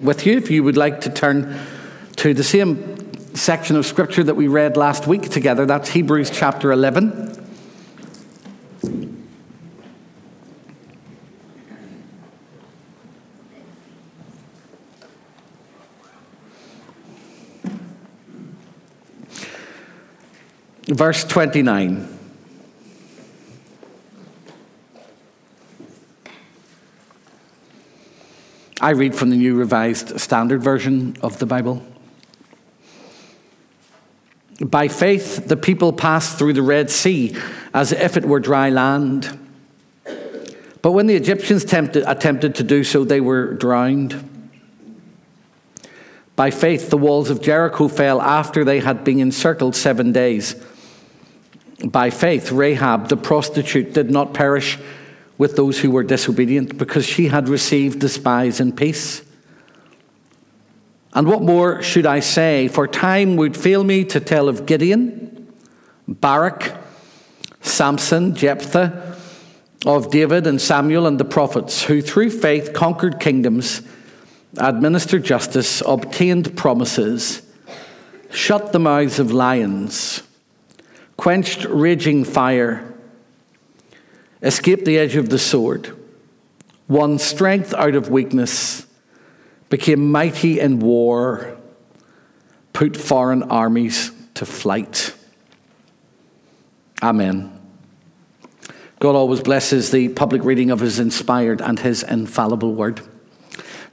with you if you would like to turn to the same section of scripture that we read last week together. That's Hebrews chapter 11. Verse 29. I read from the New Revised Standard Version of the Bible. By faith, the people passed through the Red Sea as if it were dry land. But when the Egyptians tempted, attempted to do so, they were drowned. By faith, the walls of Jericho fell after they had been encircled seven days. By faith, Rahab the prostitute did not perish with those who were disobedient because she had received the spies in peace. And what more should I say? For time would fail me to tell of Gideon, Barak, Samson, Jephthah, of David and Samuel and the prophets, who through faith conquered kingdoms, administered justice, obtained promises, shut the mouths of lions, quenched raging fire escaped the edge of the sword, won strength out of weakness, became mighty in war, put foreign armies to flight. Amen. God always blesses the public reading of his inspired and his infallible word.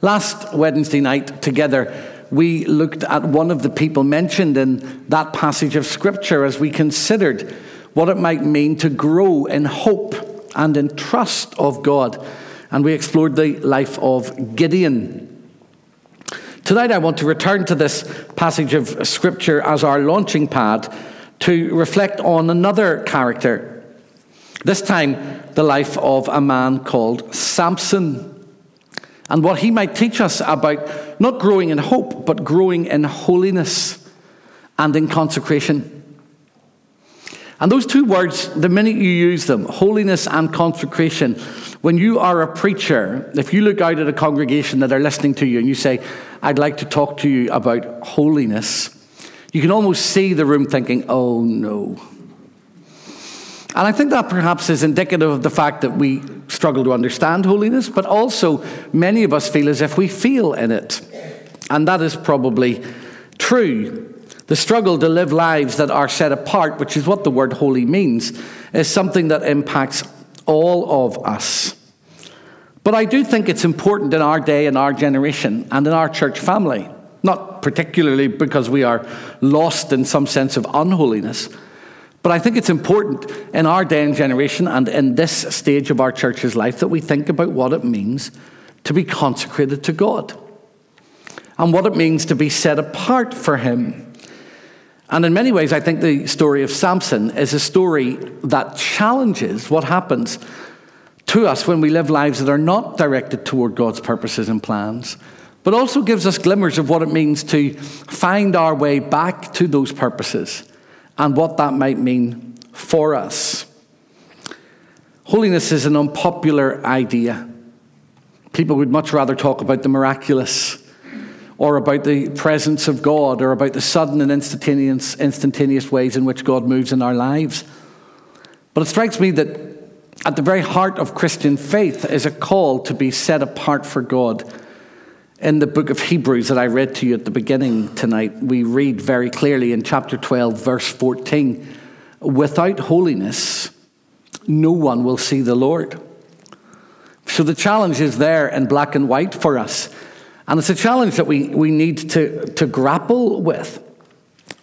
Last Wednesday night, together, we looked at one of the people mentioned in that passage of Scripture as we considered what it might mean to grow in hope and in trust of God. And we explored the life of Gideon. Tonight, I want to return to this passage of Scripture as our launching pad to reflect on another character. This time, the life of a man called Samson. And what he might teach us about not growing in hope, but growing in holiness and in consecration. And those two words, the minute you use them, holiness and consecration, when you are a preacher, if you look out at a congregation that are listening to you and you say, I'd like to talk to you about holiness, you can almost see the room thinking, oh no. And I think that perhaps is indicative of the fact that we struggle to understand holiness, but also many of us feel as if we feel in it. And that is probably true. The struggle to live lives that are set apart, which is what the word holy means, is something that impacts all of us. But I do think it's important in our day, in our generation, and in our church family. Not particularly because we are lost in some sense of unholiness, but I think it's important in our day and generation and in this stage of our church's life that we think about what it means to be consecrated to God and what it means to be set apart for Him. And in many ways, I think the story of Samson is a story that challenges what happens to us when we live lives that are not directed toward God's purposes and plans, but also gives us glimmers of what it means to find our way back to those purposes and what that might mean for us. Holiness is an unpopular idea. People would much rather talk about the miraculous or about the presence of God or about the sudden and instantaneous, instantaneous ways in which God moves in our lives. But it strikes me that at the very heart of Christian faith is a call to be set apart for God. In the book of Hebrews that I read to you at the beginning tonight, we read very clearly in chapter 12, verse 14 without holiness, no one will see the Lord. So the challenge is there in black and white for us. And it's a challenge that we, we need to, to grapple with.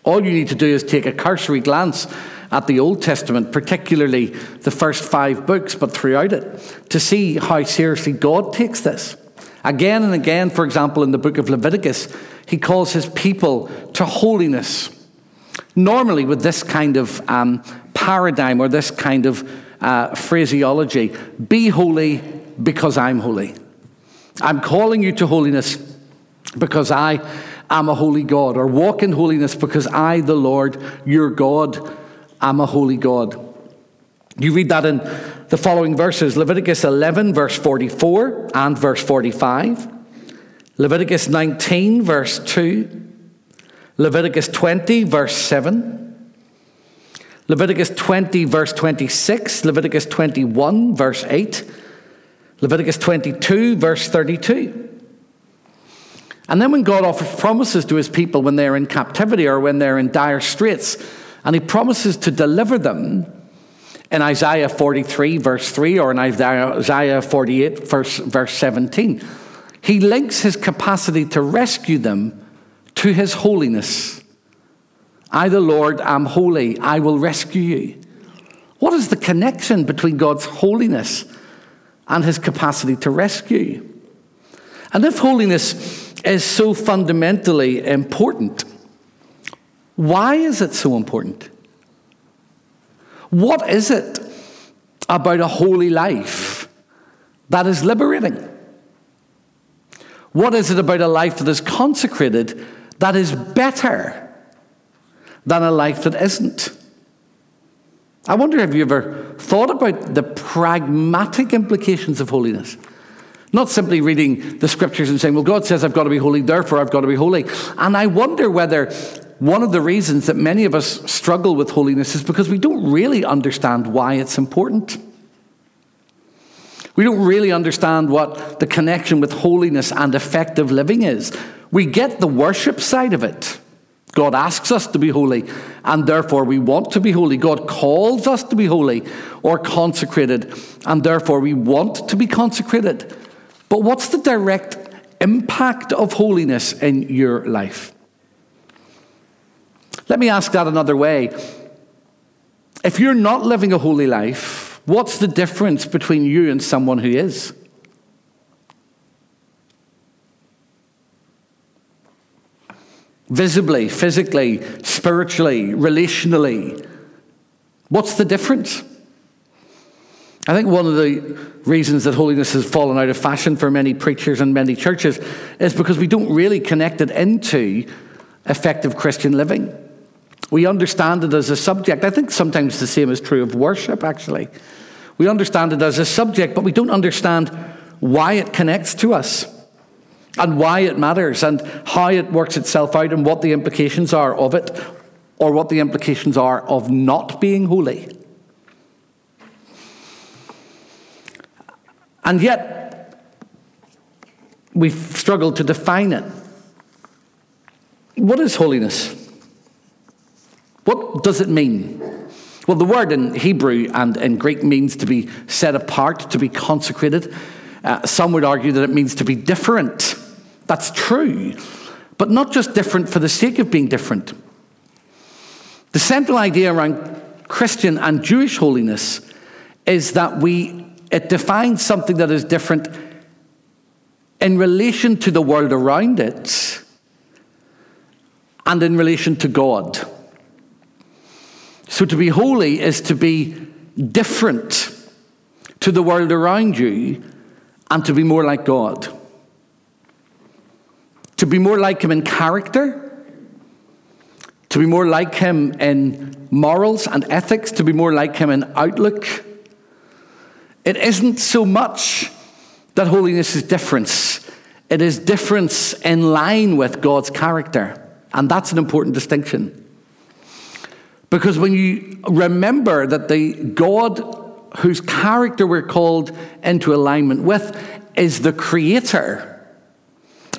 All you need to do is take a cursory glance at the Old Testament, particularly the first five books, but throughout it, to see how seriously God takes this. Again and again, for example, in the book of Leviticus, he calls his people to holiness. Normally, with this kind of um, paradigm or this kind of uh, phraseology be holy because I'm holy. I'm calling you to holiness because I am a holy God, or walk in holiness because I, the Lord, your God, am a holy God. You read that in the following verses Leviticus 11, verse 44 and verse 45, Leviticus 19, verse 2. Leviticus 20, verse 7. Leviticus 20, verse 26. Leviticus 21, verse 8. Leviticus 22, verse 32. And then when God offers promises to his people when they're in captivity or when they're in dire straits, and he promises to deliver them in Isaiah 43, verse 3, or in Isaiah 48, verse, verse 17, he links his capacity to rescue them to his holiness. I, the Lord, am holy. I will rescue you. What is the connection between God's holiness and his capacity to rescue? And if holiness is so fundamentally important. Why is it so important? What is it about a holy life that is liberating? What is it about a life that is consecrated that is better than a life that isn't? I wonder have you ever thought about the pragmatic implications of holiness? Not simply reading the scriptures and saying, well, God says I've got to be holy, therefore I've got to be holy. And I wonder whether one of the reasons that many of us struggle with holiness is because we don't really understand why it's important. We don't really understand what the connection with holiness and effective living is. We get the worship side of it. God asks us to be holy, and therefore we want to be holy. God calls us to be holy or consecrated, and therefore we want to be consecrated. But what's the direct impact of holiness in your life? Let me ask that another way. If you're not living a holy life, what's the difference between you and someone who is? Visibly, physically, spiritually, relationally. What's the difference? I think one of the reasons that holiness has fallen out of fashion for many preachers and many churches is because we don't really connect it into effective Christian living. We understand it as a subject. I think sometimes the same is true of worship, actually. We understand it as a subject, but we don't understand why it connects to us and why it matters and how it works itself out and what the implications are of it or what the implications are of not being holy. And yet, we've struggled to define it. What is holiness? What does it mean? Well, the word in Hebrew and in Greek means to be set apart, to be consecrated. Uh, some would argue that it means to be different. That's true, but not just different for the sake of being different. The central idea around Christian and Jewish holiness is that we it defines something that is different in relation to the world around it and in relation to God. So to be holy is to be different to the world around you and to be more like God. To be more like Him in character, to be more like Him in morals and ethics, to be more like Him in outlook it isn't so much that holiness is difference, it is difference in line with God's character. And that's an important distinction. Because when you remember that the God whose character we're called into alignment with is the creator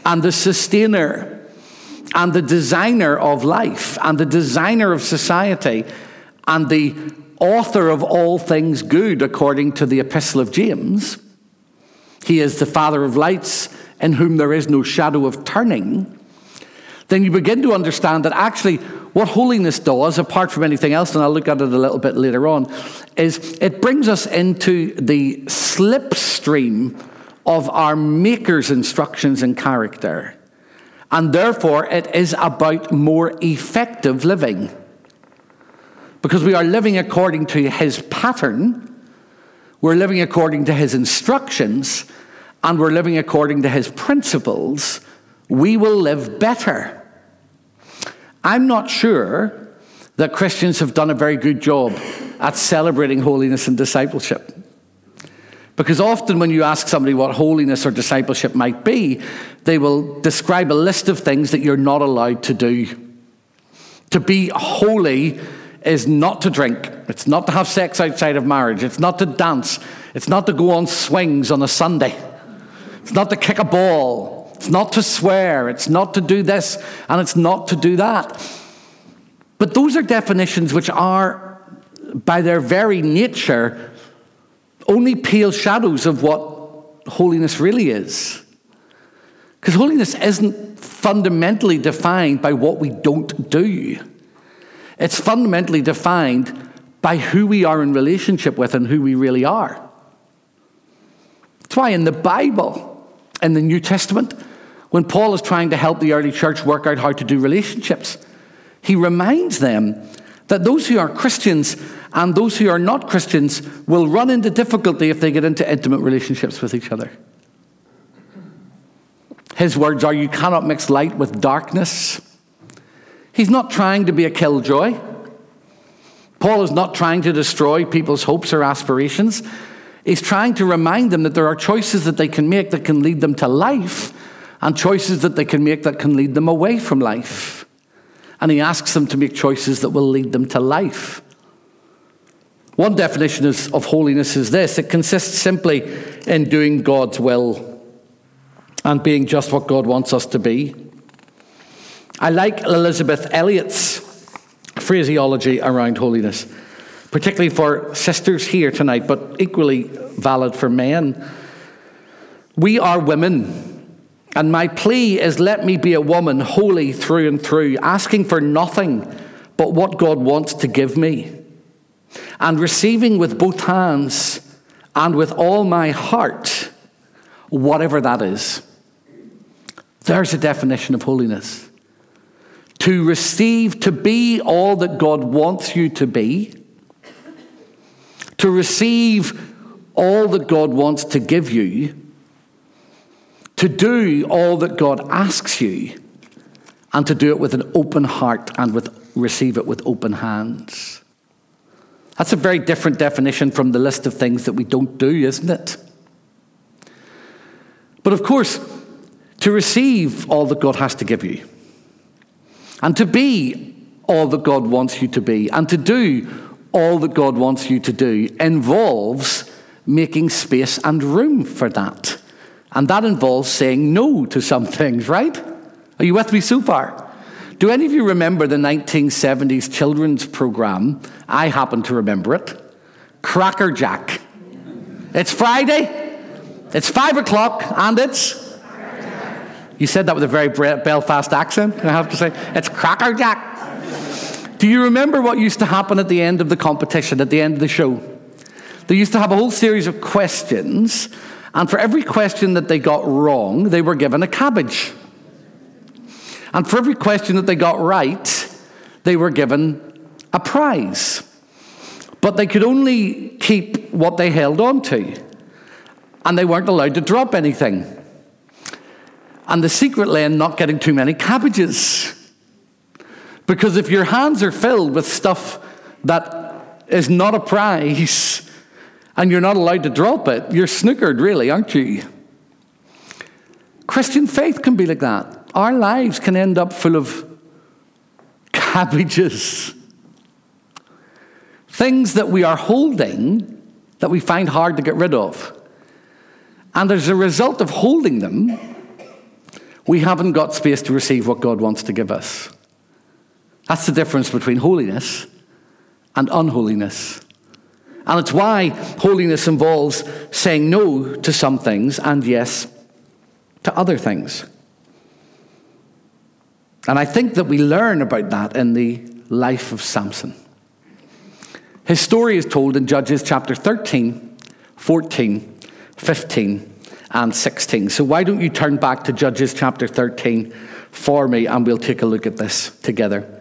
and the sustainer and the designer of life and the designer of society and the author of all things good, according to the Epistle of James. He is the Father of lights, in whom there is no shadow of turning. Then you begin to understand that actually what holiness does, apart from anything else, and I'll look at it a little bit later on, is it brings us into the slipstream of our Maker's instructions and character. And therefore, it is about more effective living because we are living according to his pattern, we're living according to his instructions, and we're living according to his principles, we will live better. I'm not sure that Christians have done a very good job at celebrating holiness and discipleship. Because often, when you ask somebody what holiness or discipleship might be, they will describe a list of things that you're not allowed to do. To be holy is not to drink, it's not to have sex outside of marriage, it's not to dance, it's not to go on swings on a Sunday, it's not to kick a ball, it's not to swear, it's not to do this, and it's not to do that. But those are definitions which are, by their very nature, only pale shadows of what holiness really is. Because holiness isn't fundamentally defined by what we don't do, it's fundamentally defined by who we are in relationship with and who we really are. That's why in the Bible, in the New Testament, when Paul is trying to help the early church work out how to do relationships, he reminds them that those who are Christians and those who are not Christians will run into difficulty if they get into intimate relationships with each other. His words are, You cannot mix light with darkness. He's not trying to be a killjoy. Paul is not trying to destroy people's hopes or aspirations. He's trying to remind them that there are choices that they can make that can lead them to life, and choices that they can make that can lead them away from life. And he asks them to make choices that will lead them to life. One definition of holiness is this it consists simply in doing God's will and being just what God wants us to be. I like Elisabeth Elliot's phraseology around holiness, particularly for sisters here tonight, but equally valid for men. We are women, and my plea is let me be a woman holy through and through, asking for nothing but what God wants to give me and receiving with both hands and with all my heart, whatever that is. There's a definition of holiness. To receive, to be all that God wants you to be, to receive all that God wants to give you, to do all that God asks you, and to do it with an open heart and with, receive it with open hands. That's a very different definition from the list of things that we don't do, isn't it? But of course, to receive all that God has to give you, and to be all that God wants you to be, and to do all that God wants you to do, involves making space and room for that. And that involves saying no to some things, right? Are you with me so far? Do any of you remember the 1970s children's program? I happen to remember it. Crackerjack. It's Friday, it's five o'clock, and it's. You said that with a very Belfast accent, I have to say. It's Crackerjack. Do you remember what used to happen at the end of the competition, at the end of the show? They used to have a whole series of questions, and for every question that they got wrong, they were given a cabbage. And for every question that they got right, they were given a prize. But they could only keep what they held on to, and they weren't allowed to drop anything. And the secret lay in not getting too many cabbages. Because if your hands are filled with stuff that is not a prize, and you're not allowed to drop it, you're snookered, really, aren't you? Christian faith can be like that our lives can end up full of cabbages. Things that we are holding that we find hard to get rid of. And as a result of holding them, we haven't got space to receive what God wants to give us. That's the difference between holiness and unholiness. And it's why holiness involves saying no to some things and yes to other things. And I think that we learn about that in the life of Samson. His story is told in Judges chapter 13, 14, 15, and 16. So why don't you turn back to Judges chapter 13 for me and we'll take a look at this together.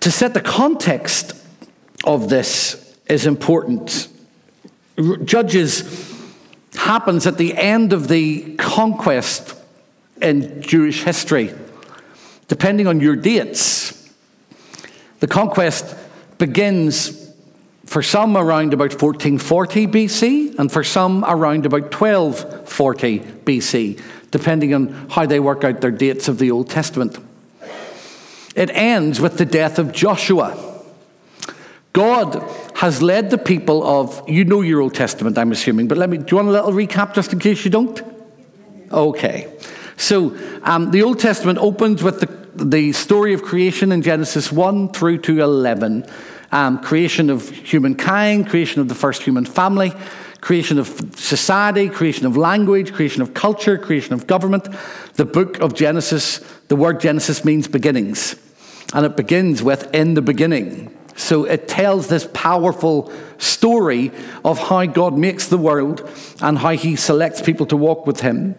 To set the context of this is important. Judges happens at the end of the conquest in Jewish history. Depending on your dates, the conquest begins For some around about 1440 BC, and for some around about 1240 BC, depending on how they work out their dates of the Old Testament. It ends with the death of Joshua. God has led the people of, you know your Old Testament, I'm assuming, but let me, do you want a little recap just in case you don't? Okay. So um, the Old Testament opens with the, the story of creation in Genesis 1 through to 11. Um, creation of humankind, creation of the first human family, creation of society, creation of language, creation of culture, creation of government. The book of Genesis, the word Genesis means beginnings. And it begins with in the beginning. So it tells this powerful story of how God makes the world and how he selects people to walk with him.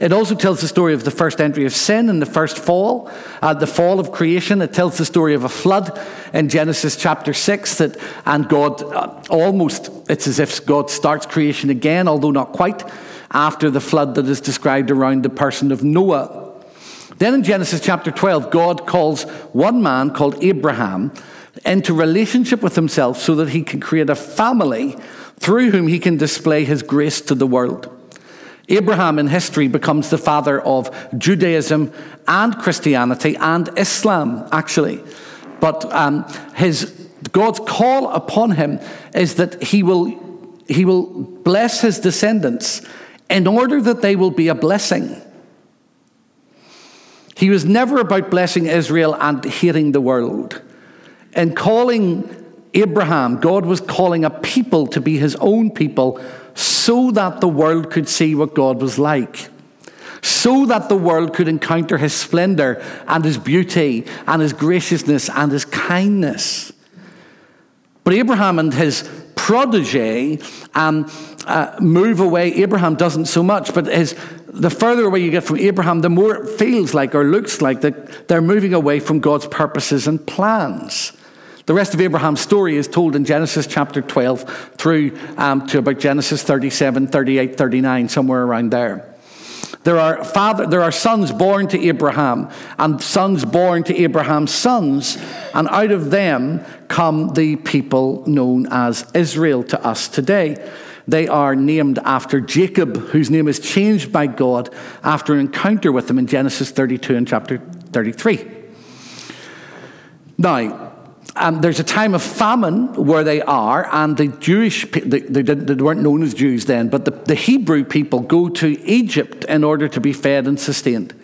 It also tells the story of the first entry of sin and the first fall, uh, the fall of creation. It tells the story of a flood in Genesis chapter 6 that, and God uh, almost, it's as if God starts creation again, although not quite, after the flood that is described around the person of Noah. Then in Genesis chapter 12, God calls one man called Abraham into relationship with himself so that he can create a family through whom he can display his grace to the world. Abraham in history becomes the father of Judaism and Christianity and Islam, actually. But um, his, God's call upon him is that he will, he will bless his descendants in order that they will be a blessing. He was never about blessing Israel and hating the world. In calling Abraham, God was calling a people to be his own people so that the world could see what God was like. So that the world could encounter his splendor and his beauty and his graciousness and his kindness. But Abraham and his protege um, uh, move away. Abraham doesn't so much, but his, the further away you get from Abraham, the more it feels like or looks like that they're moving away from God's purposes and plans. The rest of Abraham's story is told in Genesis chapter 12 through um, to about Genesis 37, 38, 39, somewhere around there. There are, father, there are sons born to Abraham, and sons born to Abraham's sons, and out of them come the people known as Israel to us today. They are named after Jacob, whose name is changed by God after an encounter with him in Genesis 32 and chapter 33. Now, um, there's a time of famine where they are, and the Jewish, they, they, they weren't known as Jews then, but the, the Hebrew people go to Egypt in order to be fed and sustained.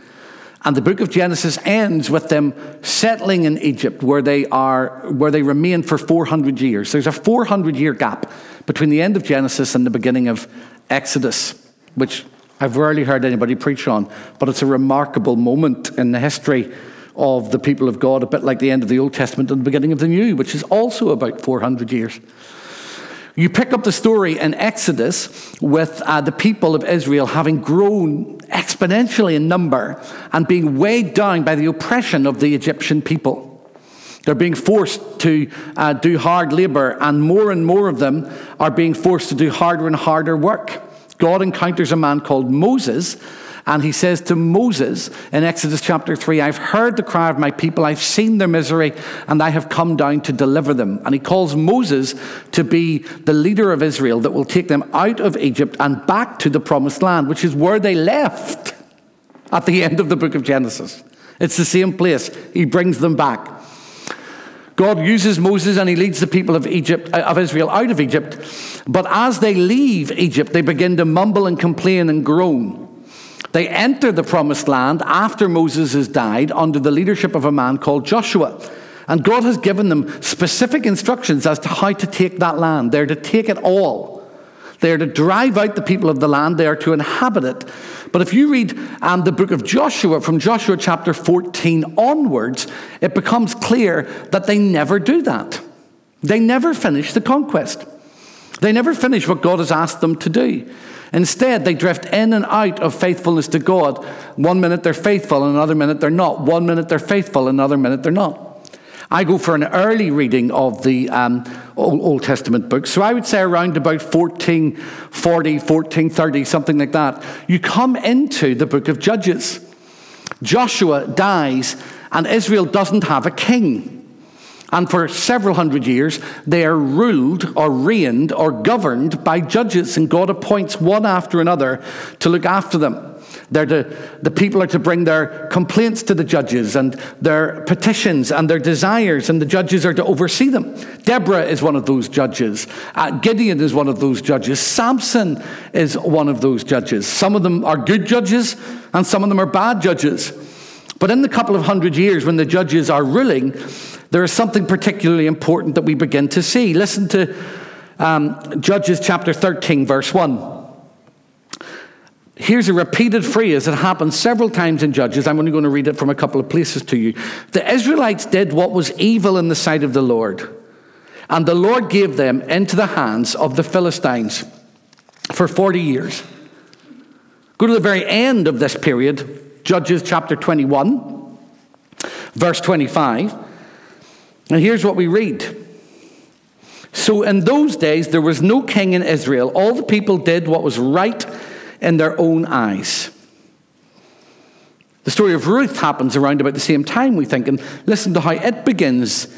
And the book of Genesis ends with them settling in Egypt where they are where they remain for 400 years. There's a 400 year gap between the end of Genesis and the beginning of Exodus, which I've rarely heard anybody preach on, but it's a remarkable moment in the history of the people of God, a bit like the end of the Old Testament and the beginning of the New, which is also about 400 years. You pick up the story in Exodus with uh, the people of Israel having grown exponentially in number and being weighed down by the oppression of the Egyptian people. They're being forced to uh, do hard labor, and more and more of them are being forced to do harder and harder work. God encounters a man called Moses and he says to Moses in Exodus chapter 3, I've heard the cry of my people, I've seen their misery, and I have come down to deliver them. And he calls Moses to be the leader of Israel that will take them out of Egypt and back to the promised land, which is where they left at the end of the book of Genesis. It's the same place. He brings them back. God uses Moses and he leads the people of Egypt uh, of Israel out of Egypt. But as they leave Egypt, they begin to mumble and complain and groan. They enter the promised land after Moses has died under the leadership of a man called Joshua. And God has given them specific instructions as to how to take that land. They're to take it all. They're to drive out the people of the land. They are to inhabit it. But if you read um, the book of Joshua, from Joshua chapter 14 onwards, it becomes clear that they never do that. They never finish the conquest. They never finish what God has asked them to do. Instead, they drift in and out of faithfulness to God. One minute they're faithful, and another minute they're not. One minute they're faithful, another minute they're not. I go for an early reading of the um, Old, Testament books. So I would say around about 1440, 1430, something like that. You come into the book of Judges. Joshua dies, and Israel doesn't have a king. And for several hundred years, they are ruled or reigned or governed by judges, and God appoints one after another to look after them. They're to, the people are to bring their complaints to the judges and their petitions and their desires, and the judges are to oversee them. Deborah is one of those judges. Uh, Gideon is one of those judges. Samson is one of those judges. Some of them are good judges, and some of them are bad judges. But in the couple of hundred years when the judges are ruling, there is something particularly important that we begin to see. Listen to um, Judges chapter 13, verse 1. Here's a repeated phrase that happens several times in Judges. I'm only going to read it from a couple of places to you. The Israelites did what was evil in the sight of the Lord, and the Lord gave them into the hands of the Philistines for 40 years. Go to the very end of this period, Judges chapter 21, verse 25. And here's what we read. So in those days, there was no king in Israel. All the people did what was right in their own eyes. The story of Ruth happens around about the same time, we think, and listen to how it begins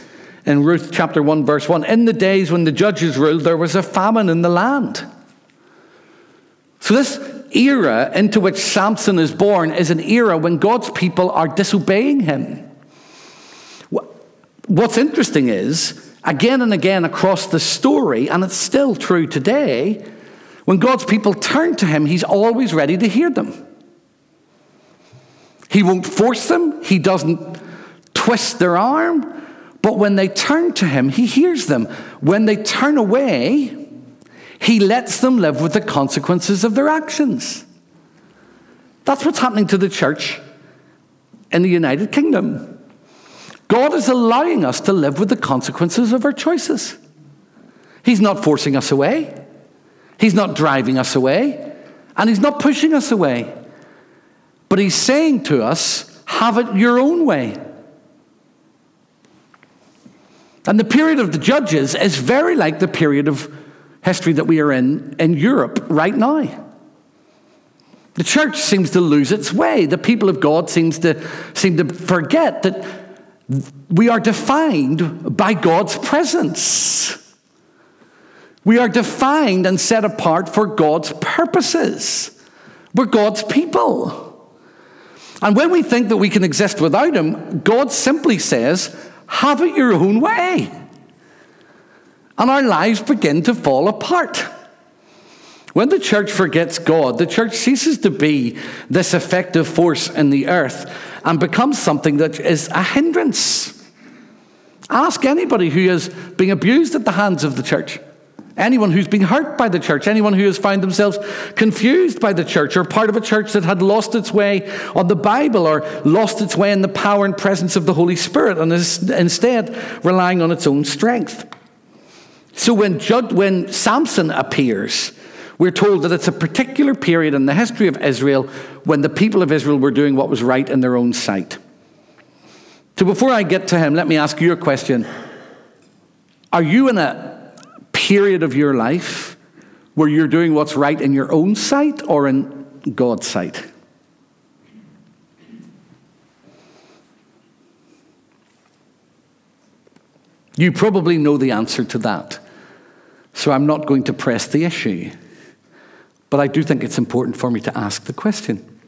in Ruth chapter 1, verse 1. In the days when the judges ruled, there was a famine in the land. So, this era into which Samson is born is an era when God's people are disobeying him. What's interesting is, again and again across the story, and it's still true today, when God's people turn to Him, He's always ready to hear them. He won't force them, He doesn't twist their arm, but when they turn to Him, He hears them. When they turn away, He lets them live with the consequences of their actions. That's what's happening to the church in the United Kingdom. God is allowing us to live with the consequences of our choices. He's not forcing us away. He's not driving us away, and He's not pushing us away. But He's saying to us, have it your own way. And the period of the judges is very like the period of history that we are in in Europe right now. The church seems to lose its way. The people of God seems to seem to forget that we are defined by God's presence. We are defined and set apart for God's purposes. We're God's people. And when we think that we can exist without Him, God simply says, have it your own way. And our lives begin to fall apart. When the church forgets God, the church ceases to be this effective force in the earth and becomes something that is a hindrance. Ask anybody who is being abused at the hands of the church. Anyone who's been hurt by the church, anyone who has found themselves confused by the church, or part of a church that had lost its way on the Bible, or lost its way in the power and presence of the Holy Spirit, and is instead relying on its own strength. So when, Jud, when Samson appears, we're told that it's a particular period in the history of Israel when the people of Israel were doing what was right in their own sight. So before I get to him, let me ask you a question. Are you in a period of your life where you're doing what's right in your own sight or in God's sight? You probably know the answer to that. So I'm not going to press the issue. But I do think it's important for me to ask the question.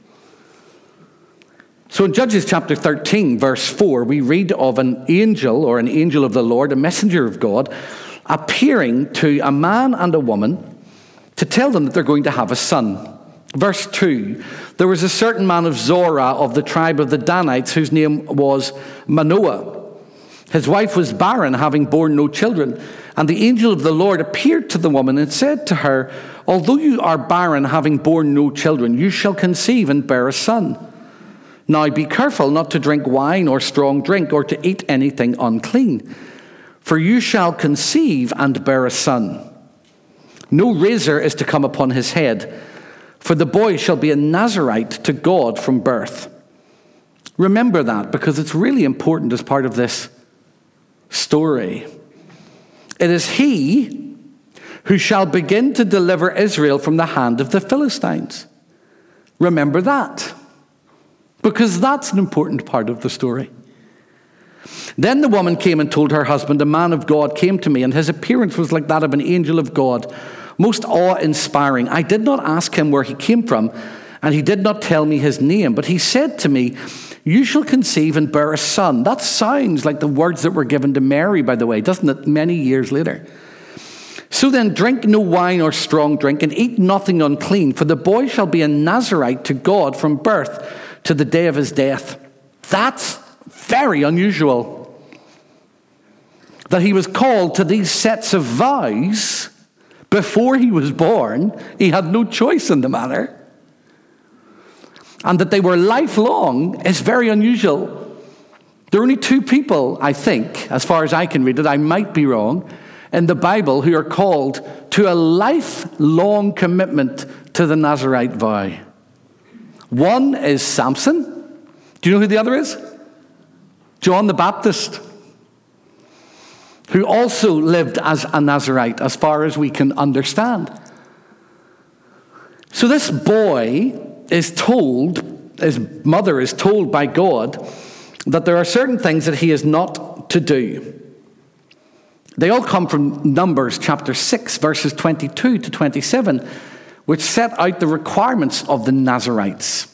So in Judges chapter 13, verse 4, we read of an angel or an angel of the Lord, a messenger of God, appearing to a man and a woman to tell them that they're going to have a son. Verse 2 There was a certain man of Zorah of the tribe of the Danites whose name was Manoah. His wife was barren, having borne no children. And the angel of the Lord appeared to the woman and said to her, Although you are barren, having borne no children, you shall conceive and bear a son. Now be careful not to drink wine or strong drink or to eat anything unclean for you shall conceive and bear a son. No razor is to come upon his head, for the boy shall be a Nazarite to God from birth. Remember that because it's really important as part of this story. It is he who shall begin to deliver Israel from the hand of the Philistines. Remember that because that's an important part of the story. Then the woman came and told her husband, A man of God came to me, and his appearance was like that of an angel of God, most awe inspiring. I did not ask him where he came from, and he did not tell me his name, but he said to me, You shall conceive and bear a son. That sounds like the words that were given to Mary, by the way, doesn't it? Many years later. So then, drink no wine or strong drink, and eat nothing unclean, for the boy shall be a Nazarite to God from birth to the day of his death. That's very unusual. That he was called to these sets of vows before he was born, he had no choice in the matter. And that they were lifelong is very unusual. There are only two people, I think, as far as I can read it, I might be wrong, in the Bible who are called to a lifelong commitment to the Nazarite vow. One is Samson. Do you know who the other is? John the Baptist, who also lived as a Nazarite, as far as we can understand. So this boy is told, his mother is told by God, that there are certain things that he is not to do. They all come from Numbers chapter 6, verses 22 to 27, which set out the requirements of the Nazarites.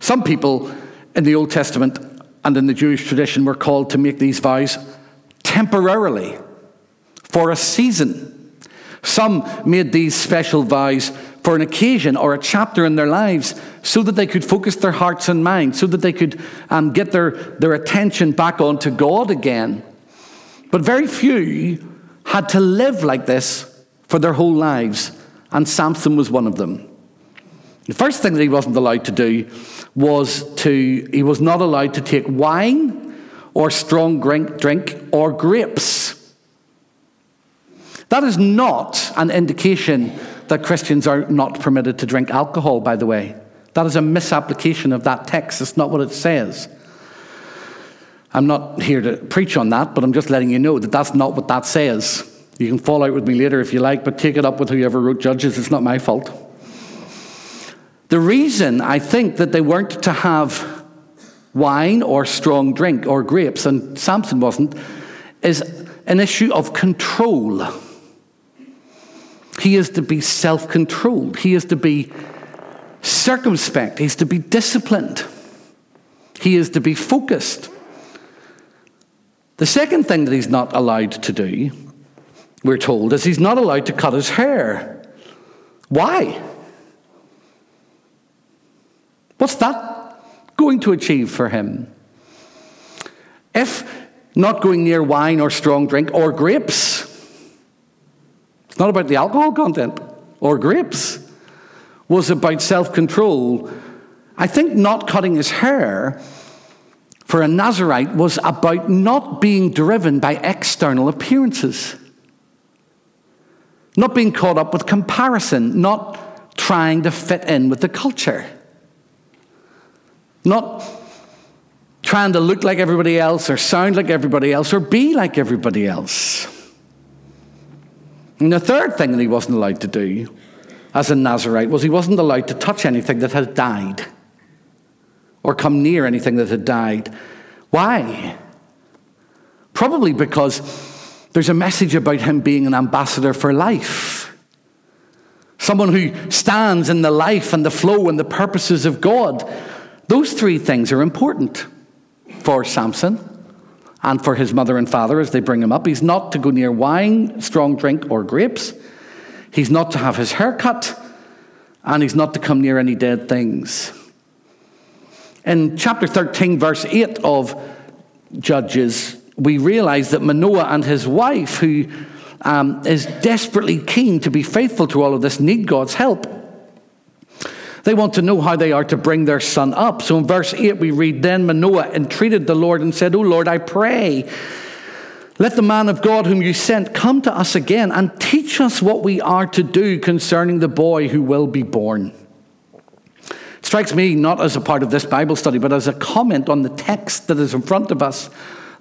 Some people in the Old Testament and in the Jewish tradition were called to make these vows temporarily, for a season. Some made these special vows for an occasion or a chapter in their lives so that they could focus their hearts and minds, so that they could um, get their, their attention back onto God again. But very few had to live like this for their whole lives, and Samson was one of them. The first thing that he wasn't allowed to do was to, he was not allowed to take wine or strong drink, drink or grapes. That is not an indication that Christians are not permitted to drink alcohol, by the way. That is a misapplication of that text. It's not what it says. I'm not here to preach on that, but I'm just letting you know that that's not what that says. You can fall out with me later if you like, but take it up with whoever wrote Judges. It's not my fault. The reason I think that they weren't to have wine or strong drink or grapes, and Samson wasn't, is an issue of control. He is to be self controlled, he is to be circumspect, he's to be disciplined, he is to be focused. The second thing that he's not allowed to do, we're told, is he's not allowed to cut his hair. Why? What's that going to achieve for him? If not going near wine or strong drink or grapes, it's not about the alcohol content or grapes, was about self control. I think not cutting his hair for a Nazarite was about not being driven by external appearances, not being caught up with comparison, not trying to fit in with the culture, not trying to look like everybody else or sound like everybody else or be like everybody else. And the third thing that he wasn't allowed to do as a Nazarite was he wasn't allowed to touch anything that had died or come near anything that had died. Why? Probably because there's a message about him being an ambassador for life. Someone who stands in the life and the flow and the purposes of God. Those three things are important for Samson and for his mother and father as they bring him up. He's not to go near wine, strong drink, or grapes. He's not to have his hair cut, and he's not to come near any dead things. In chapter 13, verse 8 of Judges, we realize that Manoah and his wife, who um, is desperately keen to be faithful to all of this, need God's help. They want to know how they are to bring their son up. So in verse 8, we read Then Manoah entreated the Lord and said, O Lord, I pray, let the man of God whom you sent come to us again and teach us what we are to do concerning the boy who will be born It strikes me not as a part of this Bible study, but as a comment on the text that is in front of us.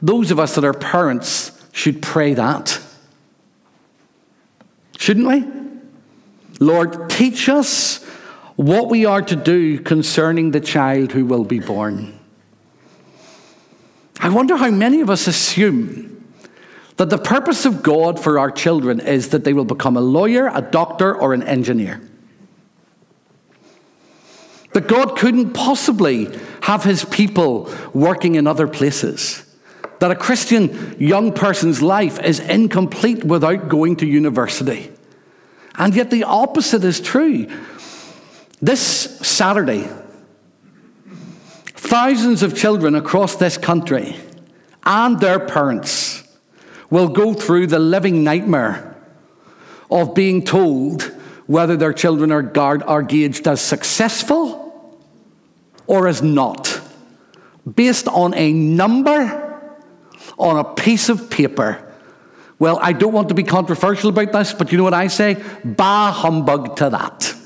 Those of us that are parents should pray that. Shouldn't we? Lord, teach us what we are to do concerning the child who will be born. I wonder how many of us assume that the purpose of God for our children is that they will become a lawyer, a doctor, or an engineer. That God couldn't possibly have his people working in other places. That a Christian young person's life is incomplete without going to university. And yet the opposite is true. This Saturday, thousands of children across this country and their parents will go through the living nightmare of being told whether their children are, guard, are gauged as successful or as not, based on a number on a piece of paper. Well, I don't want to be controversial about this, but you know what I say? Bah humbug to that.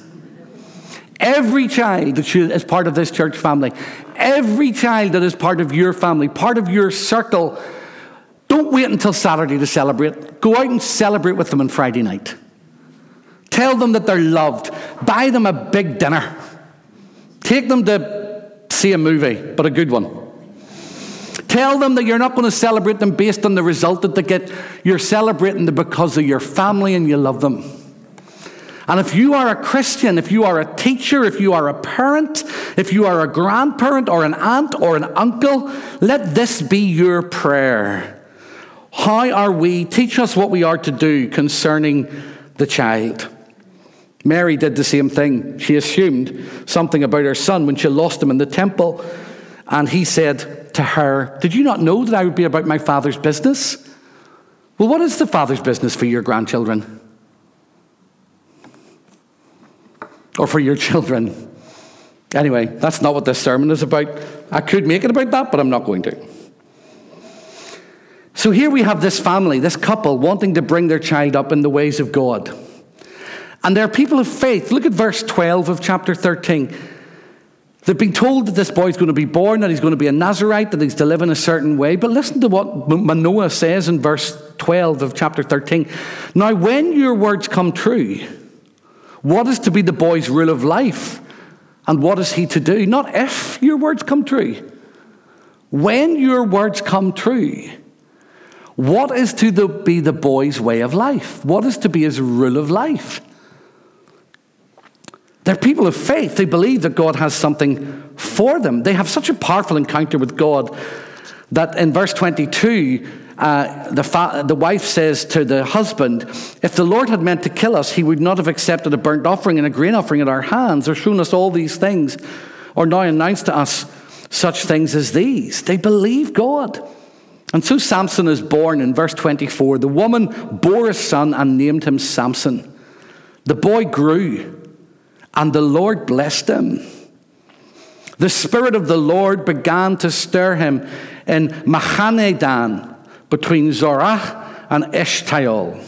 Every child that is part of this church family, every child that is part of your family, part of your circle, don't wait until Saturday to celebrate. Go out and celebrate with them on Friday night. Tell them that they're loved. Buy them a big dinner. Take them to see a movie, but a good one. Tell them that you're not going to celebrate them based on the result that they get. You're celebrating them because of your family and you love them. And if you are a Christian, if you are a teacher, if you are a parent, if you are a grandparent or an aunt or an uncle, let this be your prayer. How are we? Teach us what we are to do concerning the child. Mary did the same thing. She assumed something about her son when she lost him in the temple. And he said to her, Did you not know that I would be about my father's business? Well, what is the father's business for your grandchildren? Or for your children? Anyway, that's not what this sermon is about. I could make it about that, but I'm not going to. So here we have this family, this couple, wanting to bring their child up in the ways of God. And they're people of faith. Look at verse 12 of chapter 13. They've been told that this boy's going to be born, that he's going to be a Nazarite, that he's to live in a certain way. But listen to what Manoah says in verse 12 of chapter 13. Now, when your words come true, what is to be the boy's rule of life? And what is he to do? Not if your words come true. When your words come true, what is to the, be the boy's way of life? What is to be his rule of life? They're people of faith. They believe that God has something for them. They have such a powerful encounter with God that in verse 22, uh, the, fa- the wife says to the husband, If the Lord had meant to kill us, he would not have accepted a burnt offering and a grain offering at our hands, or shown us all these things, or now announced to us such things as these. They believe God. And so Samson is born in verse 24. The woman bore a son and named him Samson. The boy grew and the Lord blessed him. The Spirit of the Lord began to stir him in Mahaneh-dan between Zorah and Eshtaol.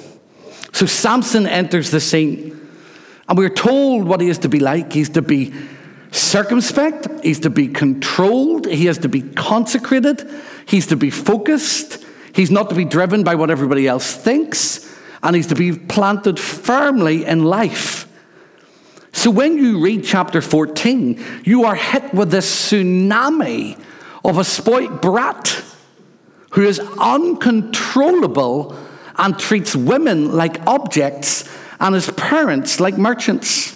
So Samson enters the scene, and we're told what he is to be like. He's to be circumspect, he's to be controlled, he has to be consecrated, he's to be focused, he's not to be driven by what everybody else thinks, and he's to be planted firmly in life. So when you read chapter 14, you are hit with this tsunami of a spoilt brat who is uncontrollable and treats women like objects and his parents like merchants.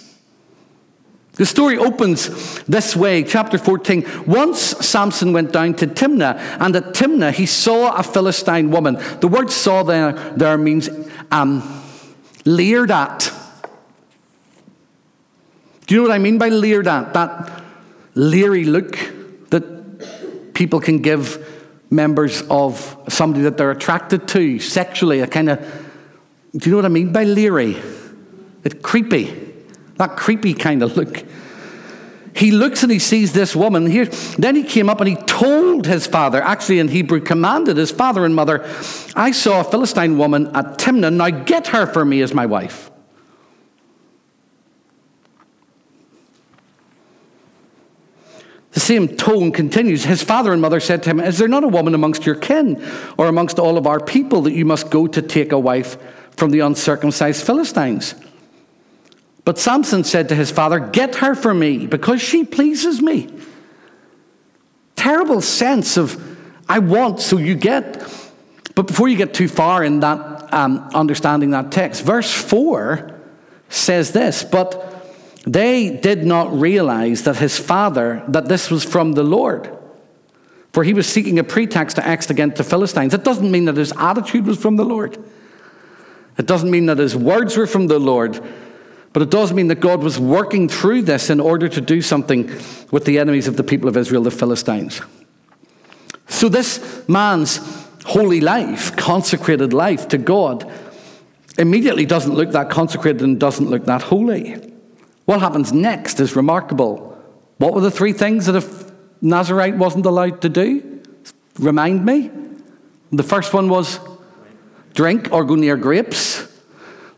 The story opens this way, chapter 14. Once Samson went down to Timnah, and at Timnah he saw a Philistine woman. The word saw there, there means um, leered at. Do you know what I mean by leered at? That leery look that people can give members of somebody that they're attracted to sexually. A kind of, do you know what I mean by leery? It's creepy. That creepy kind of look. He looks and he sees this woman here. Then he came up and he told his father, actually in Hebrew, commanded his father and mother, I saw a Philistine woman at Timnah. Now get her for me as my wife. The same tone continues. His father and mother said to him, Is there not a woman amongst your kin or amongst all of our people that you must go to take a wife from the uncircumcised Philistines? But Samson said to his father, Get her for me, because she pleases me. Terrible sense of I want, so you get. But before you get too far in that um, understanding that text, verse 4 says this, but they did not realize that his father, that this was from the Lord. For he was seeking a pretext to act against the Philistines. It doesn't mean that his attitude was from the Lord. It doesn't mean that his words were from the Lord. But it does mean that God was working through this in order to do something with the enemies of the people of Israel, the Philistines. So, this man's holy life, consecrated life to God, immediately doesn't look that consecrated and doesn't look that holy. What happens next is remarkable. What were the three things that a Nazarite wasn't allowed to do? Remind me. The first one was drink or go near grapes.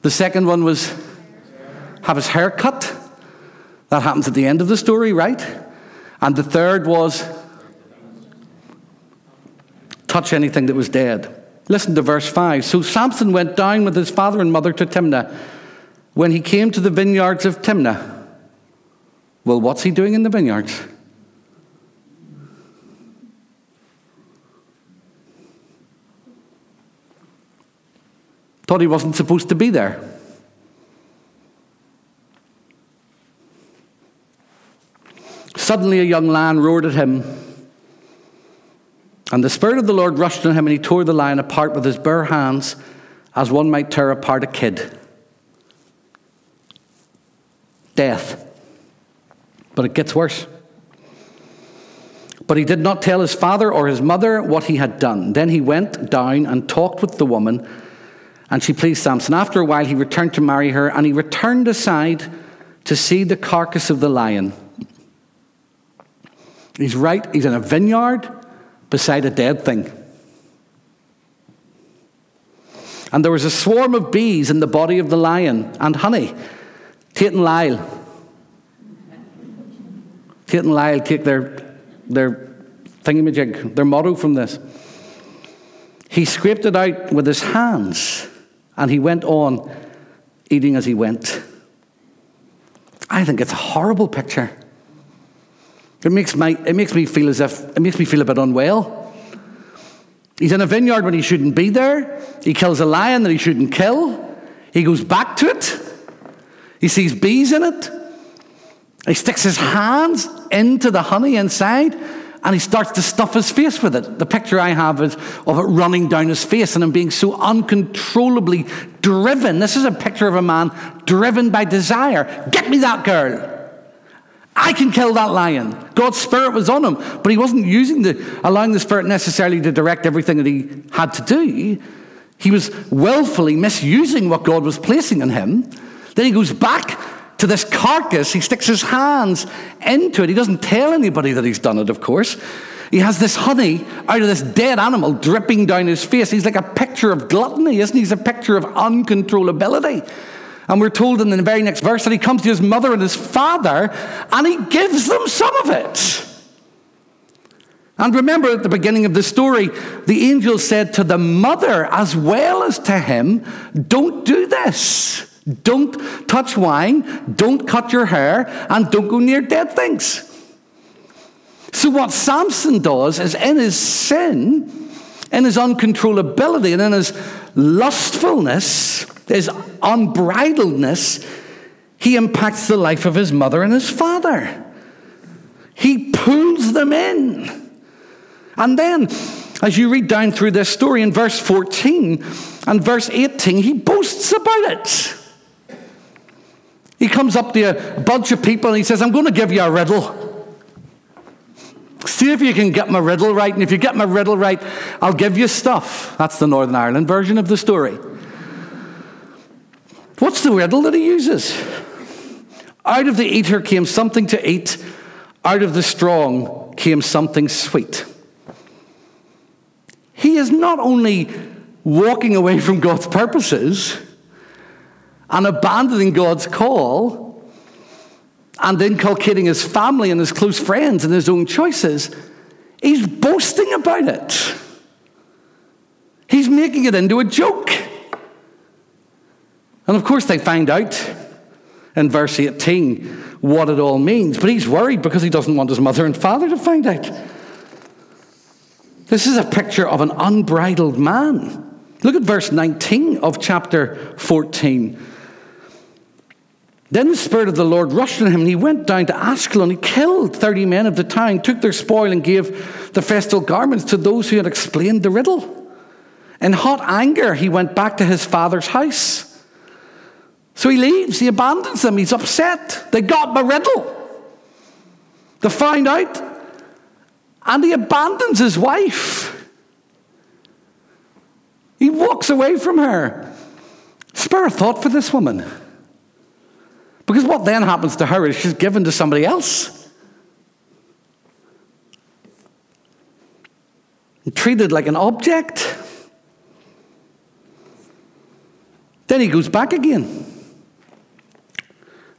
The second one was have his hair cut. That happens at the end of the story, right? And the third was touch anything that was dead. Listen to verse 5. So Samson went down with his father and mother to Timnah. When he came to the vineyards of Timnah, well, what's he doing in the vineyards? Thought he wasn't supposed to be there. Suddenly, a young lion roared at him. And the Spirit of the Lord rushed on him, and he tore the lion apart with his bare hands, as one might tear apart a kid. Death. But it gets worse. But he did not tell his father or his mother what he had done. Then he went down and talked with the woman and she pleased Samson. After a while, he returned to marry her, and he returned aside to see the carcass of the lion. He's right, he's in a vineyard beside a dead thing. And there was a swarm of bees in the body of the lion and honey. Tate and Lyle. Tate and Lyle take their, their thingamajig, their motto from this. He scraped it out with his hands and he went on eating as he went. I think it's a horrible picture. It makes, my, it makes me feel as if, it makes me feel a bit unwell. He's in a vineyard when he shouldn't be there. He kills a lion that he shouldn't kill. He goes back to it. He sees bees in it. He sticks his hands into the honey inside and he starts to stuff his face with it. The picture I have is of it running down his face and him being so uncontrollably driven. This is a picture of a man driven by desire. Get me that girl. I can kill that lion. God's spirit was on him, but he wasn't using the allowing the spirit necessarily to direct everything that he had to do. He was willfully misusing what God was placing in him. Then he goes back to this carcass. He sticks his hands into it. He doesn't tell anybody that he's done it, of course. He has this honey out of this dead animal dripping down his face. He's like a picture of gluttony, isn't he? He's a picture of uncontrollability. And we're told in the very next verse that he comes to his mother and his father and he gives them some of it. And remember at the beginning of the story, the angel said to the mother as well as to him, Don't do this. Don't touch wine, don't cut your hair, and don't go near dead things. So, what Samson does is in his sin, in his uncontrollability, and in his lustfulness, his unbridledness, he impacts the life of his mother and his father. He pulls them in. And then, as you read down through this story in verse 14 and verse 18, he boasts about it. He comes up to a bunch of people and he says, I'm going to give you a riddle. See if you can get my riddle right. And if you get my riddle right, I'll give you stuff. That's the Northern Ireland version of the story. What's the riddle that he uses? Out of the eater came something to eat, out of the strong came something sweet. He is not only walking away from God's purposes, and abandoning God's call and inculcating his family and his close friends and his own choices, he's boasting about it. He's making it into a joke. And of course, they find out in verse 18 what it all means, but he's worried because he doesn't want his mother and father to find out. This is a picture of an unbridled man. Look at verse 19 of chapter 14. Then the Spirit of the Lord rushed on him, and he went down to Ashkelon. He killed 30 men of the town, took their spoil, and gave the festal garments to those who had explained the riddle. In hot anger, he went back to his father's house. So he leaves, he abandons them, he's upset. They got my riddle. They find out, and he abandons his wife. He walks away from her. Spare a thought for this woman. Because what then happens to her is she's given to somebody else. And treated like an object. Then he goes back again.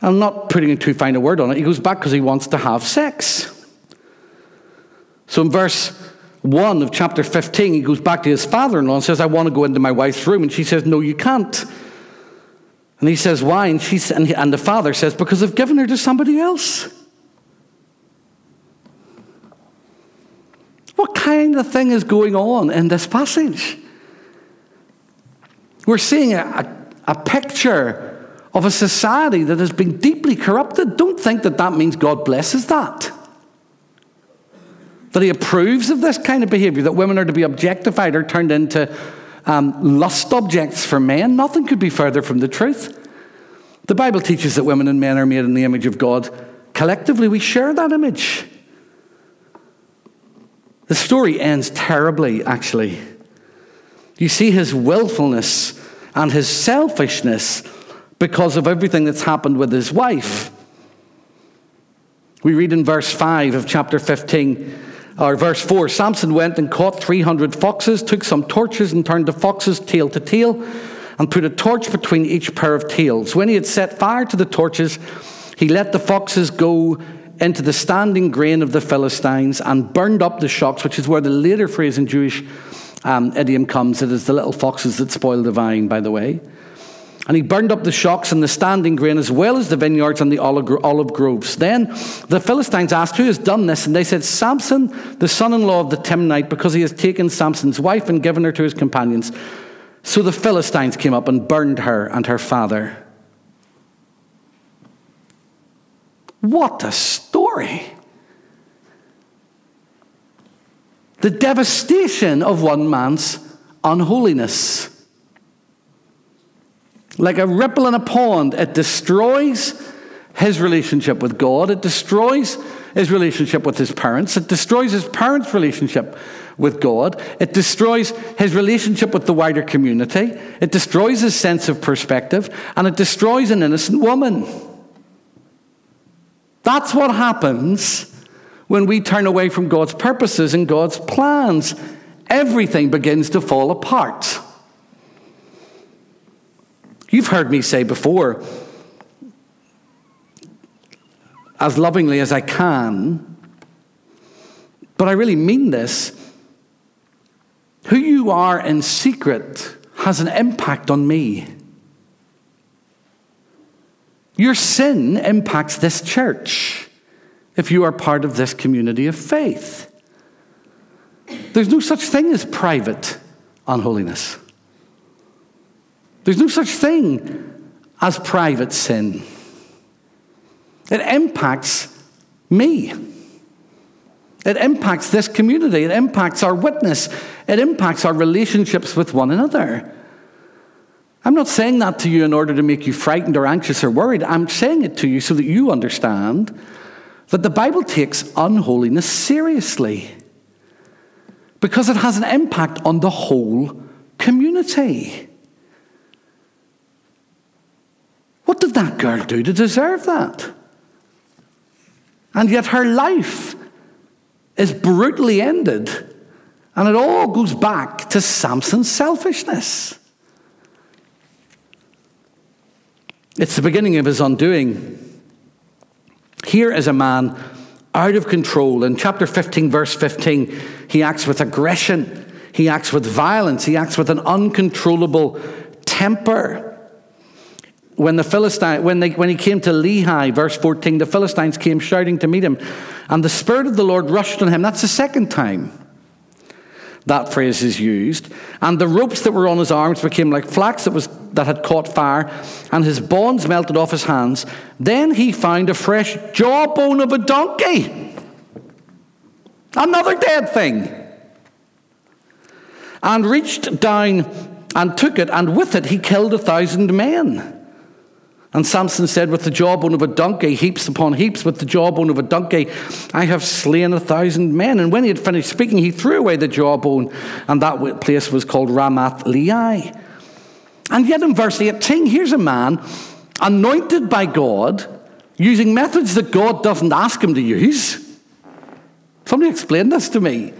I'm not putting too fine a word on it. He goes back because he wants to have sex. So in verse 1 of chapter 15, he goes back to his father in law and says, I want to go into my wife's room. And she says, No, you can't. And he says, Why? And, she, and, the father says, Because I've given her to somebody else. What kind of thing is going on in this passage? We're seeing a, a, a picture of a society that has been deeply corrupted. Don't think that that means God blesses that. That He approves of this kind of behavior, that women are to be objectified or turned into um, lust objects for men. Nothing could be further from the truth. The Bible teaches that women and men are made in the image of God. Collectively, we share that image. The story ends terribly, actually. You see his willfulness and his selfishness because of everything that's happened with his wife. We read in verse 5 of chapter 15 or verse 4 Samson went and caught 300 foxes, took some torches, and turned the foxes tail to tail, and put a torch between each pair of tails. When he had set fire to the torches, he let the foxes go into the standing grain of the Philistines and burned up the shocks, which is where the later phrase in Jewish um, idiom comes. It is the little foxes that spoil the vine, by the way. And he burned up the shocks and the standing grain, as well as the vineyards and the olive groves. Then the Philistines asked, Who has done this? And they said, Samson, the son in law of the Timnite, because he has taken Samson's wife and given her to his companions. So the Philistines came up and burned her and her father. What a story! The devastation of one man's unholiness. Like a ripple in a pond, it destroys his relationship with God, it destroys his relationship with his parents, it destroys his parents' relationship with God, it destroys his relationship with the wider community, it destroys his sense of perspective, and it destroys an innocent woman. That's what happens when we turn away from God's purposes and God's plans. Everything begins to fall apart. You've heard me say before, as lovingly as I can, but I really mean this. Who you are in secret has an impact on me. Your sin impacts this church if you are part of this community of faith. There's no such thing as private unholiness. There's no such thing as private sin. It impacts me. It impacts this community. It impacts our witness. It impacts our relationships with one another. I'm not saying that to you in order to make you frightened or anxious or worried. I'm saying it to you so that you understand that the Bible takes unholiness seriously because it has an impact on the whole community. What did that girl do to deserve that? And yet her life is brutally ended. And it all goes back to Samson's selfishness. It's the beginning of his undoing. Here is a man out of control. In chapter 15, verse 15, he acts with aggression, he acts with violence, he acts with an uncontrollable temper when the Philistine, when, they, when he came to Lehi, verse 14, the Philistines came shouting to meet him, and the Spirit of the Lord rushed on him. That's the second time. that phrase is used. And the ropes that were on his arms became like flax that, was, that had caught fire, and his bonds melted off his hands. Then he found a fresh jawbone of a donkey. Another dead thing. And reached down and took it, and with it he killed a thousand men. And Samson said, With the jawbone of a donkey, heaps upon heaps, with the jawbone of a donkey, I have slain a thousand men. And when he had finished speaking, he threw away the jawbone, and that place was called Ramath Lehi. And yet in verse 18, here's a man anointed by God, using methods that God doesn't ask him to use. Somebody explain this to me.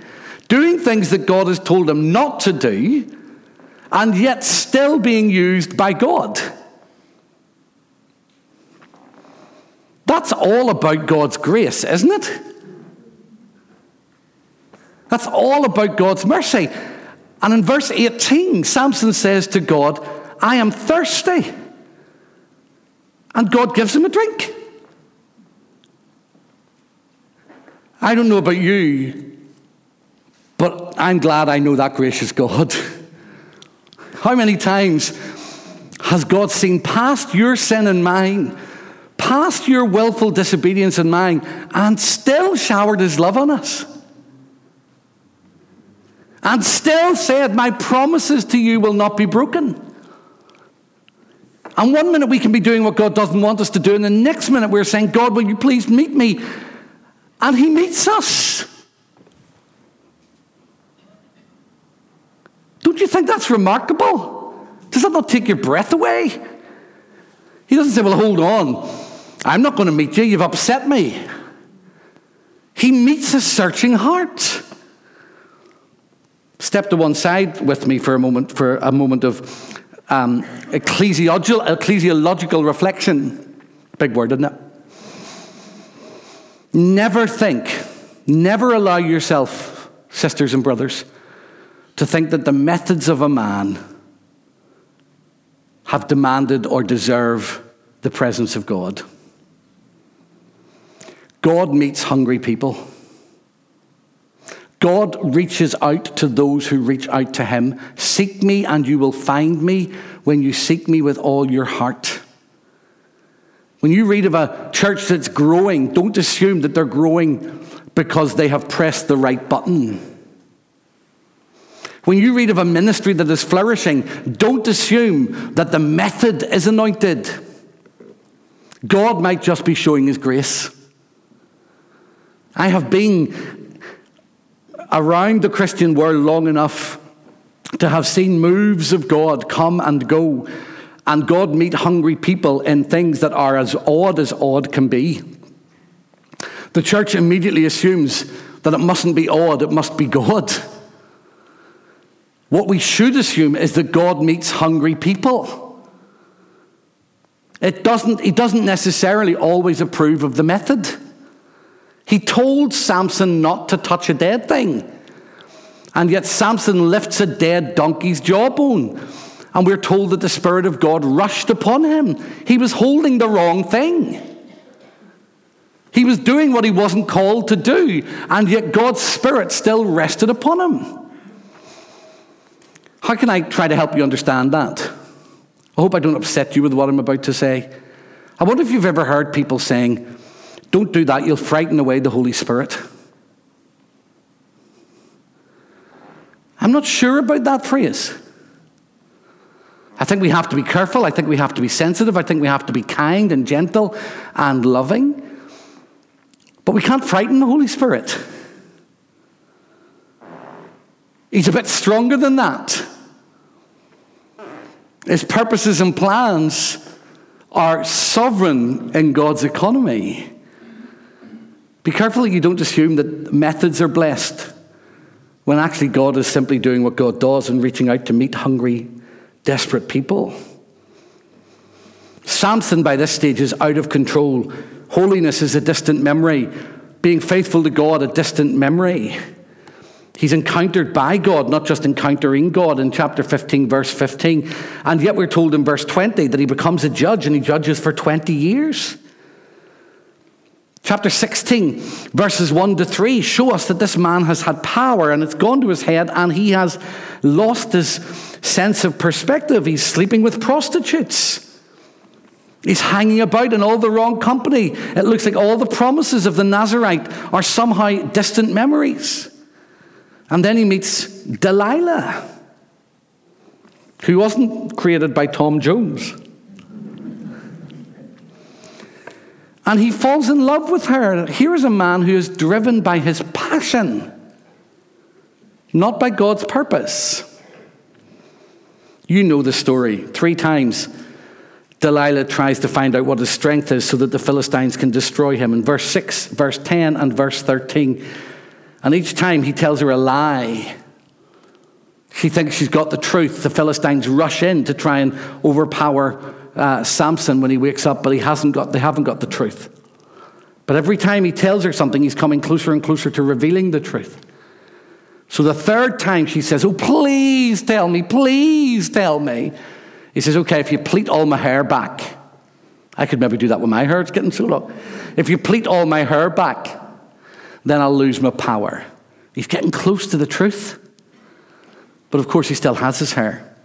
Doing things that God has told him not to do, and yet still being used by God. That's all about God's grace, isn't it? That's all about God's mercy. And in verse 18, Samson says to God, I am thirsty. And God gives him a drink. I don't know about you, but I'm glad I know that gracious God. How many times has God seen past your sin and mine past your willful disobedience and mine, and still showered his love on us. And still said, My promises to you will not be broken. And one minute we can be doing what God doesn't want us to do, and the next minute we're saying, God, will you please meet me? And He meets us. Don't you think that's remarkable? Does that not take your breath away? He doesn't say, Well, hold on. I'm not going to meet you. You've upset me. He meets a searching heart. Step to one side with me for a moment, for a moment of um, ecclesiological, ecclesiological reflection. Big word, isn't it? Never think, never allow yourself, sisters and brothers, to think that the methods of a man have demanded or deserve the presence of God. God meets hungry people. God reaches out to those who reach out to him. Seek me and you will find me when you seek me with all your heart. When you read of a church that's growing, don't assume that they're growing because they have pressed the right button. When you read of a ministry that is flourishing, don't assume that the method is anointed. God might just be showing his grace. I have been around the Christian world long enough to have seen moves of God come and go, and God meet hungry people in things that are as odd as odd can be. The church immediately assumes that it mustn't be odd, it must be God. What we should assume is that God meets hungry people. It doesn't, he doesn't necessarily always approve of the method. He told Samson not to touch a dead thing. And yet Samson lifts a dead donkey's jawbone. And we're told that the Spirit of God rushed upon him. He was holding the wrong thing. He was doing what he wasn't called to do, and yet God's Spirit still rested upon him. How can I try to help you understand that? I hope I don't upset you with what I'm about to say. I wonder if you've ever heard people saying, don't do that, you'll frighten away the Holy Spirit. I'm not sure about that phrase. I think we have to be careful. I think we have to be sensitive. I think we have to be kind and gentle and loving. But we can't frighten the Holy Spirit. He's a bit stronger than that. His purposes and plans are sovereign in God's economy. Be careful you don't assume that methods are blessed when actually God is simply doing what God does and reaching out to meet hungry, desperate people. Samson, by this stage, is out of control. Holiness is a distant memory. Being faithful to God, a distant memory. He's encountered by God, not just encountering God in chapter 15, verse 15. And yet we're told in verse 20 that he becomes a judge and he judges for 20 years. Chapter 16, verses 1 to 3 show us that this man has had power and it's gone to his head and he has lost his sense of perspective. He's sleeping with prostitutes. He's hanging about in all the wrong company. It looks like all the promises of the Nazarite are somehow distant memories. And then he meets Delilah, who wasn't created by Tom Jones. And he falls in love with her. Here is a man who is driven by his passion, not by God's purpose. You know the story. Three times Delilah tries to find out what his strength is so that the Philistines can destroy him. In verse 6, verse 10, and verse 13. And each time he tells her a lie. She thinks she's got the truth. The Philistines rush in to try and overpower uh, Samson when he wakes up, but he hasn't got, they haven't got the truth. But every time he tells her something, he's coming closer and closer to revealing the truth. So the third time she says, Oh, please tell me, please tell me. He says, okay, if you pleat all my hair back, I could maybe do that with my hair, it's getting so long. If you pleat all my hair back, then I'll lose my power. He's getting close to the truth. But of course, he still has his hair.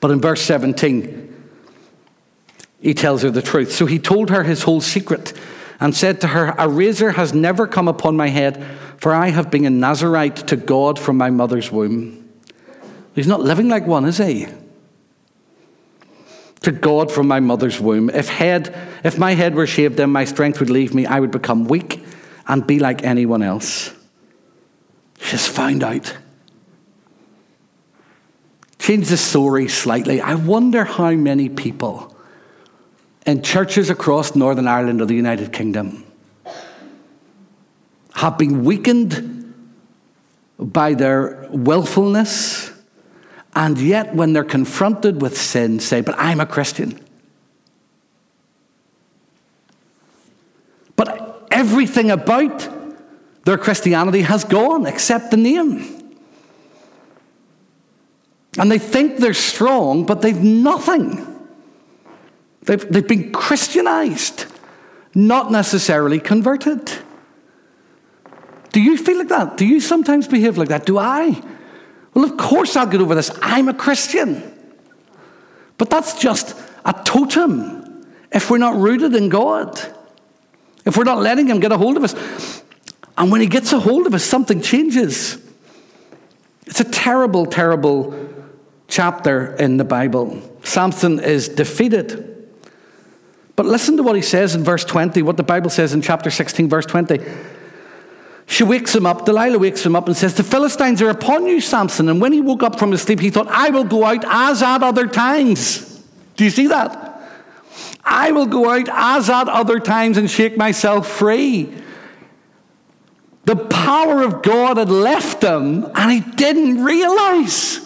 But in verse 17, he tells her the truth. So he told her his whole secret and said to her, A razor has never come upon my head, for I have been a Nazarite to God from my mother's womb. He's not living like one, is he? to God from my mother's womb. If head, if my head were shaved, then my strength would leave me. I would become weak and be like anyone else. Just found out. Change the story slightly. I wonder how many people in churches across Northern Ireland or the United Kingdom have been weakened by their willfulness and yet, when they're confronted with sin, say, But I'm a Christian. But everything about their Christianity has gone except the name. And they think they're strong, but they've nothing. They've, they've been Christianized, not necessarily converted. Do you feel like that? Do you sometimes behave like that? Do I? Well, of course I'll get over this. I'm a Christian. But that's just a totem if we're not rooted in God, if we're not letting Him get a hold of us. And when He gets a hold of us, something changes. It's a terrible, terrible chapter in the Bible. Samson is defeated. But listen to what he says in verse 20, what the Bible says in chapter 16, verse 20. She wakes him up, Delilah wakes him up and says, The Philistines are upon you, Samson. And when he woke up from his sleep, he thought, I will go out as at other times. Do you see that? I will go out as at other times and shake myself free. The power of God had left him and he didn't realize.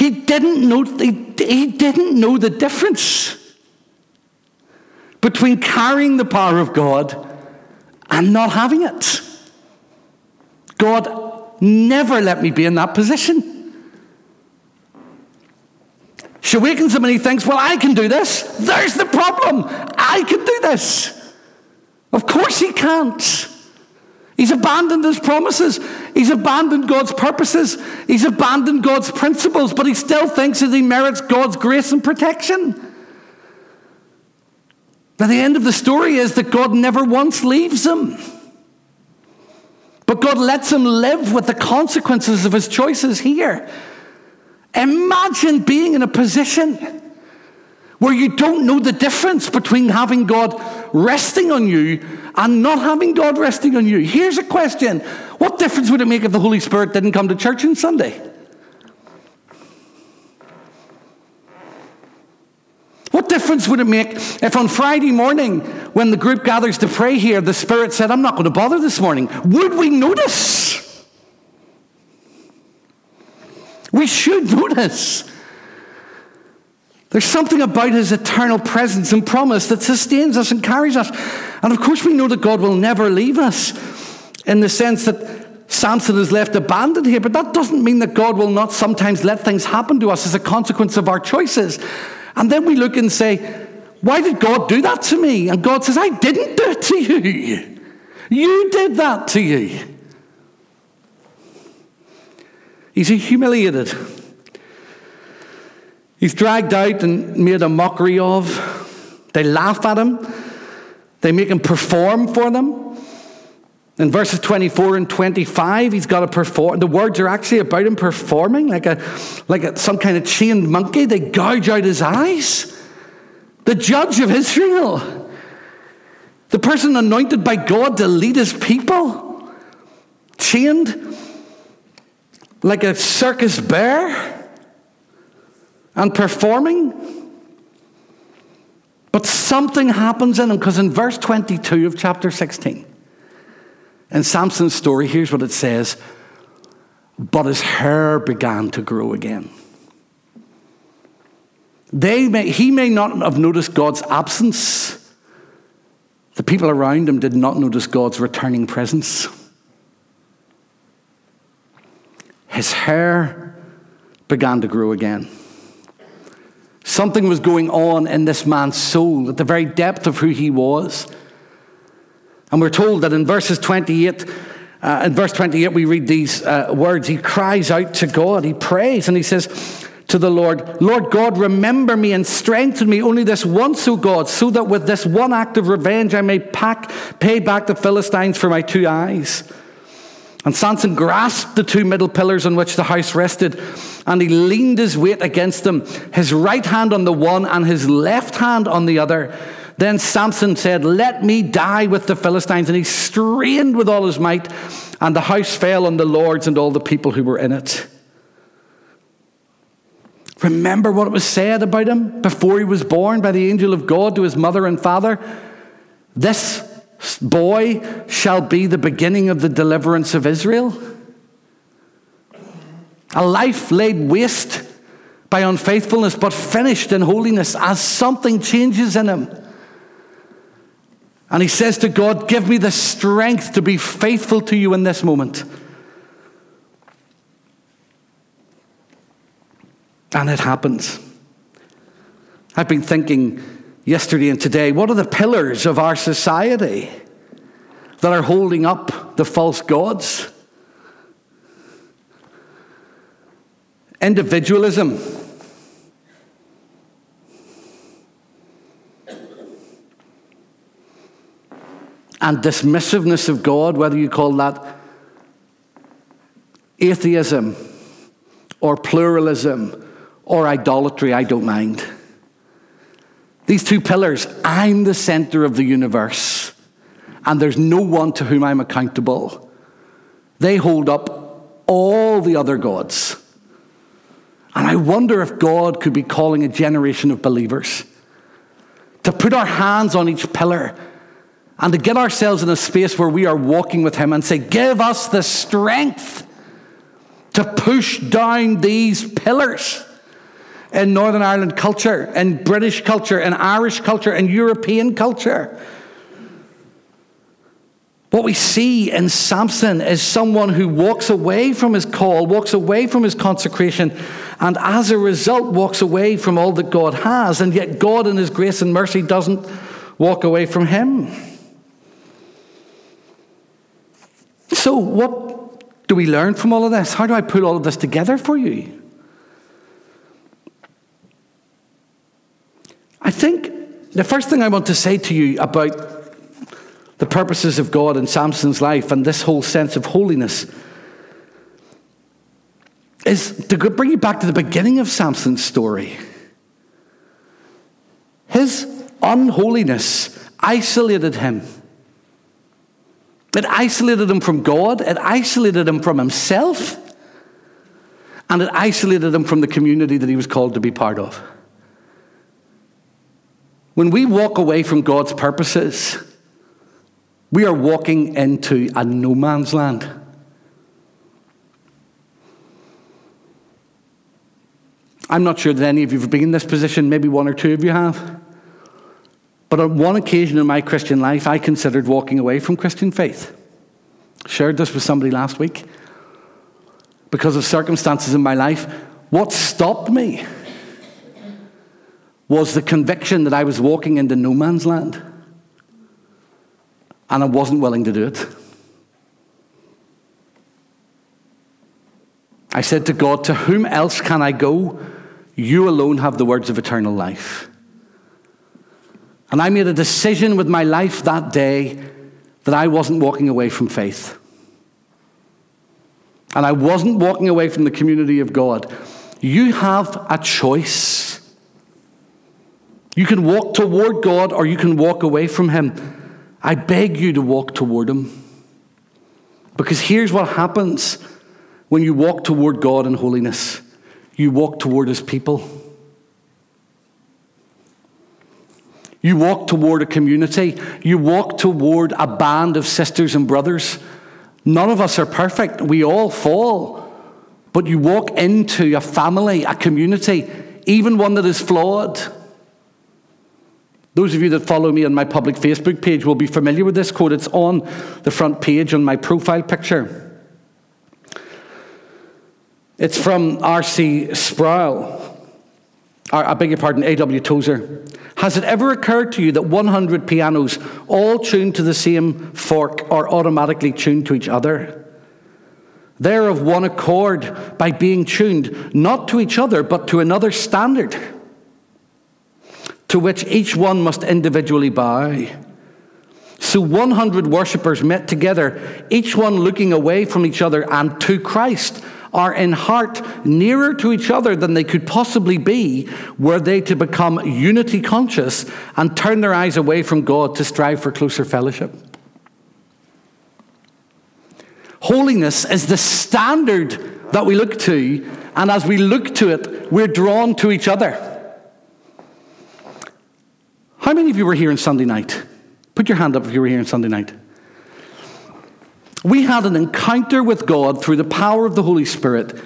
He didn't know, he, didn't know the difference between carrying the power of God and not having it. God never let me be in that position. She awakens him and he thinks, Well, I can do this. There's the problem. I can do this. Of course he can't. He's abandoned his promises. He's abandoned God's purposes. He's abandoned God's principles, but he still thinks that he merits God's grace and protection. Now, the end of the story is that God never once leaves him. But God lets him live with the consequences of his choices here. Imagine being in a position where you don't know the difference between having God resting on you and not having God resting on you. Here's a question What difference would it make if the Holy Spirit didn't come to church on Sunday? What difference would it make if on Friday morning, when the group gathers to pray here, the Spirit said, I'm not going to bother this morning? Would we notice? We should notice. There's something about his eternal presence and promise that sustains us and carries us. And of course, we know that God will never leave us in the sense that Samson is left abandoned here, but that doesn't mean that God will not sometimes let things happen to us as a consequence of our choices. And then we look and say, Why did God do that to me? And God says, I didn't do it to you. You did that to you. He's humiliated. He's dragged out and made a mockery of. They laugh at him. They make him perform for them. In verses 24 and 25, he's got to perform. The words are actually about him performing like a, like a, some kind of chained monkey. They gouge out his eyes. The judge of Israel, the person anointed by God to lead his people, chained like a circus bear and performing. But something happens in him because in verse 22 of chapter 16, in Samson's story, here's what it says But his hair began to grow again. They may, he may not have noticed God's absence. The people around him did not notice God's returning presence. His hair began to grow again. Something was going on in this man's soul at the very depth of who he was. And we're told that in verses 28, uh, in verse 28, we read these uh, words. He cries out to God, he prays, and he says to the Lord, Lord God, remember me and strengthen me only this once, O God, so that with this one act of revenge I may pack, pay back the Philistines for my two eyes. And Samson grasped the two middle pillars on which the house rested, and he leaned his weight against them, his right hand on the one and his left hand on the other. Then Samson said, Let me die with the Philistines. And he strained with all his might, and the house fell on the lords and all the people who were in it. Remember what it was said about him before he was born by the angel of God to his mother and father? This boy shall be the beginning of the deliverance of Israel. A life laid waste by unfaithfulness, but finished in holiness as something changes in him. And he says to God, Give me the strength to be faithful to you in this moment. And it happens. I've been thinking yesterday and today what are the pillars of our society that are holding up the false gods? Individualism. And dismissiveness of God, whether you call that atheism or pluralism or idolatry, I don't mind. These two pillars, I'm the center of the universe, and there's no one to whom I'm accountable. They hold up all the other gods. And I wonder if God could be calling a generation of believers to put our hands on each pillar and to get ourselves in a space where we are walking with Him and say, Give us the strength to push down these pillars in Northern Ireland culture, in British culture, in Irish culture, in European culture. What we see in Samson is someone who walks away from his call, walks away from his consecration, and as a result walks away from all that God has, and yet God, in his grace and mercy, doesn't walk away from him. So, what do we learn from all of this? How do I put all of this together for you? I think the first thing I want to say to you about the purposes of God in Samson's life and this whole sense of holiness is to bring you back to the beginning of Samson's story. His unholiness isolated him. It isolated him from God, it isolated him from himself, and it isolated him from the community that he was called to be part of. When we walk away from God's purposes, we are walking into a no man's land. I'm not sure that any of you have been in this position, maybe one or two of you have. But on one occasion in my Christian life, I considered walking away from Christian faith. Shared this with somebody last week. Because of circumstances in my life, what stopped me was the conviction that I was walking into no man's land. And I wasn't willing to do it. I said to God, To whom else can I go? You alone have the words of eternal life. And I made a decision with my life that day that I wasn't walking away from faith. And I wasn't walking away from the community of God. You have a choice. You can walk toward God or you can walk away from Him. I beg you to walk toward Him. Because here's what happens when you walk toward God in holiness you walk toward His people. You walk toward a community. You walk toward a band of sisters and brothers. None of us are perfect. We all fall. But you walk into a family, a community, even one that is flawed. Those of you that follow me on my public Facebook page will be familiar with this quote. It's on the front page on my profile picture. It's from R.C. Sproul. I beg your pardon, A.W. Tozer. Has it ever occurred to you that 100 pianos, all tuned to the same fork, are automatically tuned to each other? They're of one accord by being tuned not to each other, but to another standard, to which each one must individually bow. So 100 worshippers met together, each one looking away from each other and to Christ are in heart nearer to each other than they could possibly be were they to become unity conscious and turn their eyes away from God to strive for closer fellowship. Holiness is the standard that we look to, and as we look to it, we're drawn to each other. How many of you were here on Sunday night? Put your hand up if you were here on Sunday night. We had an encounter with God through the power of the Holy Spirit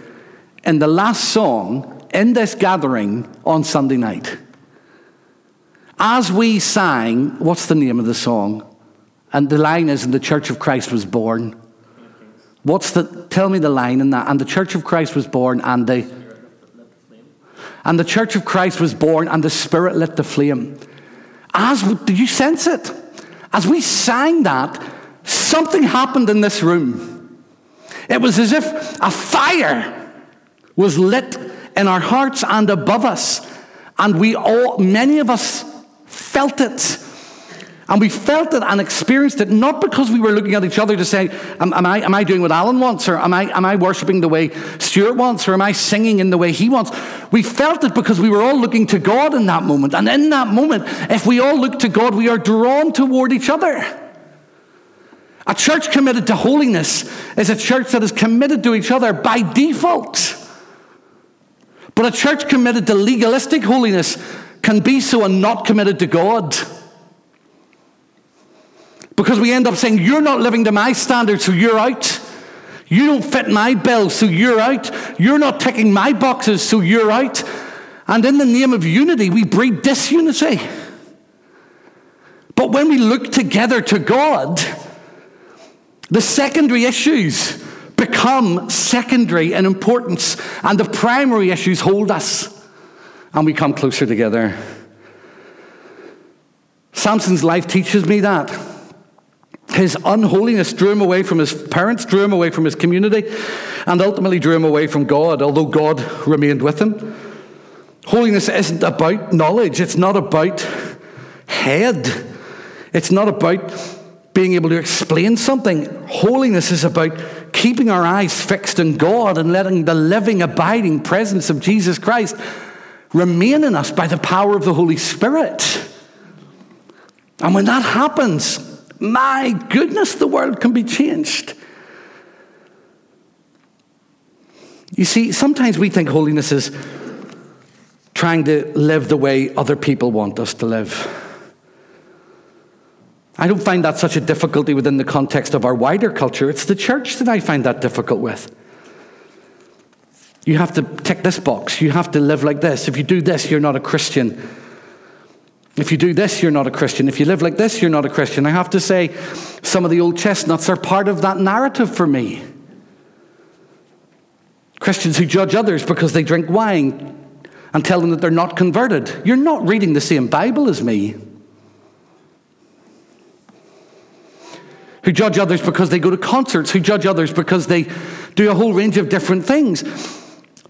in the last song in this gathering on Sunday night. As we sang, what's the name of the song? And the line is, and the Church of Christ was born. What's the, tell me the line in that. And the Church of Christ was born, and the, and the Church of Christ was born, and the Spirit lit the flame. As, did you sense it? As we sang that, something happened in this room. It was as if a fire was lit in our hearts and above us. And we all, many of us, felt it. And we felt it and experienced it not because we were looking at each other to say, am, am, I, am I doing what Alan wants? Or am I, am I worshiping the way Stuart wants? Or am I singing in the way he wants? We felt it because we were all looking to God in that moment. And in that moment, if we all look to God, we are drawn toward each other. A church committed to holiness is a church that is committed to each other by default. But a church committed to legalistic holiness can be so and not committed to God. Because we end up saying, You're not living to my standards, so you're out. You don't fit my bill, so you're out. You're not ticking my boxes, so you're out. And in the name of unity, we breed disunity. But when we look together to God, the secondary issues become secondary in importance, and the primary issues hold us, and we come closer together. Samson's life teaches me that. His unholiness drew him away from his parents, drew him away from his community, and ultimately drew him away from God, although God remained with him. Holiness isn't about knowledge, it's not about head, it's not about being able to explain something. Holiness is about keeping our eyes fixed on God and letting the living, abiding presence of Jesus Christ remain in us by the power of the Holy Spirit. And when that happens, my goodness, the world can be changed. You see, sometimes we think holiness is trying to live the way other people want us to live. I don't find that such a difficulty within the context of our wider culture. It's the church that I find that difficult with. You have to tick this box. You have to live like this. If you do this, you're not a Christian. If you do this, you're not a Christian. If you live like this, you're not a Christian. I have to say, some of the old chestnuts are part of that narrative for me. Christians who judge others because they drink wine and tell them that they're not converted. You're not reading the same Bible as me. Who judge others because they go to concerts, who judge others because they do a whole range of different things.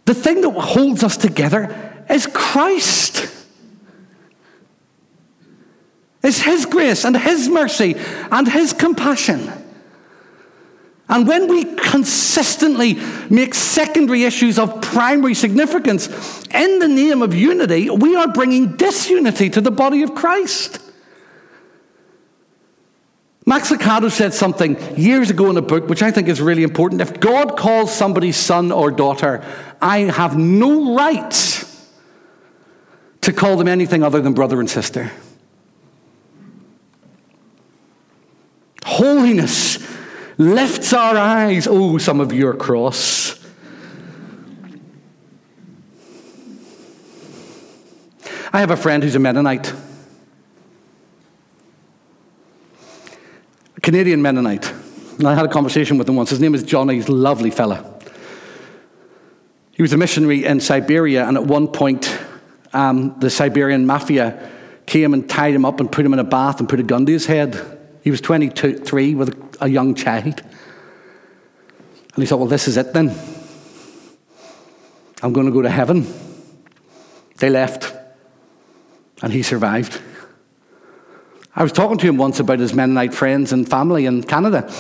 The thing that holds us together is Christ. It's His grace and His mercy and His compassion. And when we consistently make secondary issues of primary significance in the name of unity, we are bringing disunity to the body of Christ. Max Lucado said something years ago in a book which I think is really important. If God calls somebody son or daughter, I have no right to call them anything other than brother and sister. Holiness lifts our eyes. Oh, some of your cross. I have a friend who's a Mennonite. A Canadian Mennonite. And I had a conversation with him once. His name is Johnny. He's a lovely fella. He was a missionary in Siberia, and at one point, um, the Siberian mafia came and tied him up and put him in a bath and put a gun to his head. He was 23 with a young child. And he thought, well, this is it then. I'm going to go to heaven. They left, and he survived. I was talking to him once about his Mennonite friends and family in Canada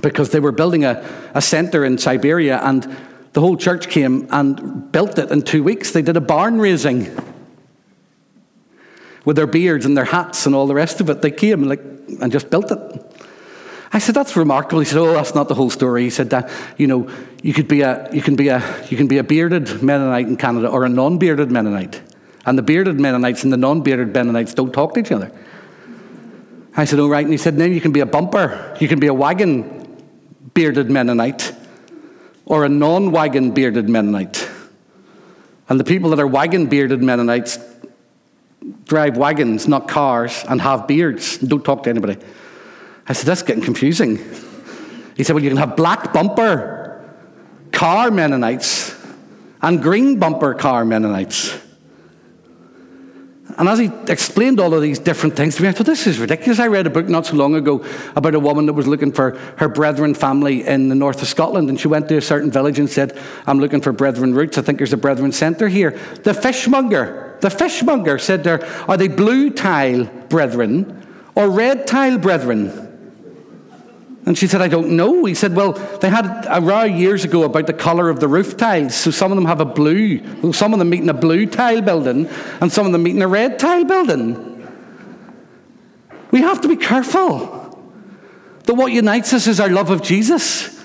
because they were building a, a centre in Siberia, and the whole church came and built it in two weeks. They did a barn raising with their beards and their hats and all the rest of it. They came like, and just built it. I said, that's remarkable. He said, oh, that's not the whole story. He said that, you know, you could be a, you can be a, you can be a bearded Mennonite in Canada or a non-bearded Mennonite. And the bearded Mennonites and the non-bearded Mennonites don't talk to each other. I said, oh, right. And he said, then you can be a bumper. You can be a wagon bearded Mennonite or a non-wagon bearded Mennonite. And the people that are wagon bearded Mennonites drive wagons, not cars, and have beards and don't talk to anybody. I said, That's getting confusing. He said, Well, you can have black bumper car Mennonites and green bumper car Mennonites. And as he explained all of these different things to me, I thought, this is ridiculous. I read a book not so long ago about a woman that was looking for her brethren family in the north of Scotland. And she went to a certain village and said, I'm looking for brethren roots. I think there's a brethren centre here. The fishmonger, the fishmonger said there, Are they blue tile brethren or red tile brethren? And she said, I don't know. He said, Well, they had a row years ago about the colour of the roof tiles. So some of them have a blue, some of them meet in a blue tile building, and some of them meet in a red tile building. We have to be careful that what unites us is our love of Jesus,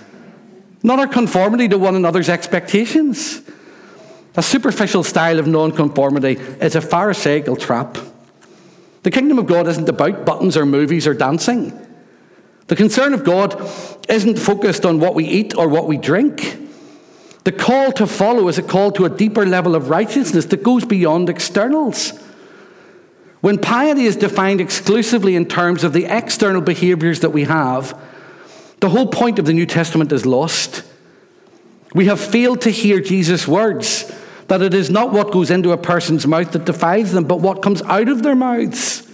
not our conformity to one another's expectations. A superficial style of nonconformity is a Pharisaical trap. The kingdom of God isn't about buttons or movies or dancing. The concern of God isn't focused on what we eat or what we drink. The call to follow is a call to a deeper level of righteousness that goes beyond externals. When piety is defined exclusively in terms of the external behaviors that we have, the whole point of the New Testament is lost. We have failed to hear Jesus' words that it is not what goes into a person's mouth that defiles them, but what comes out of their mouths.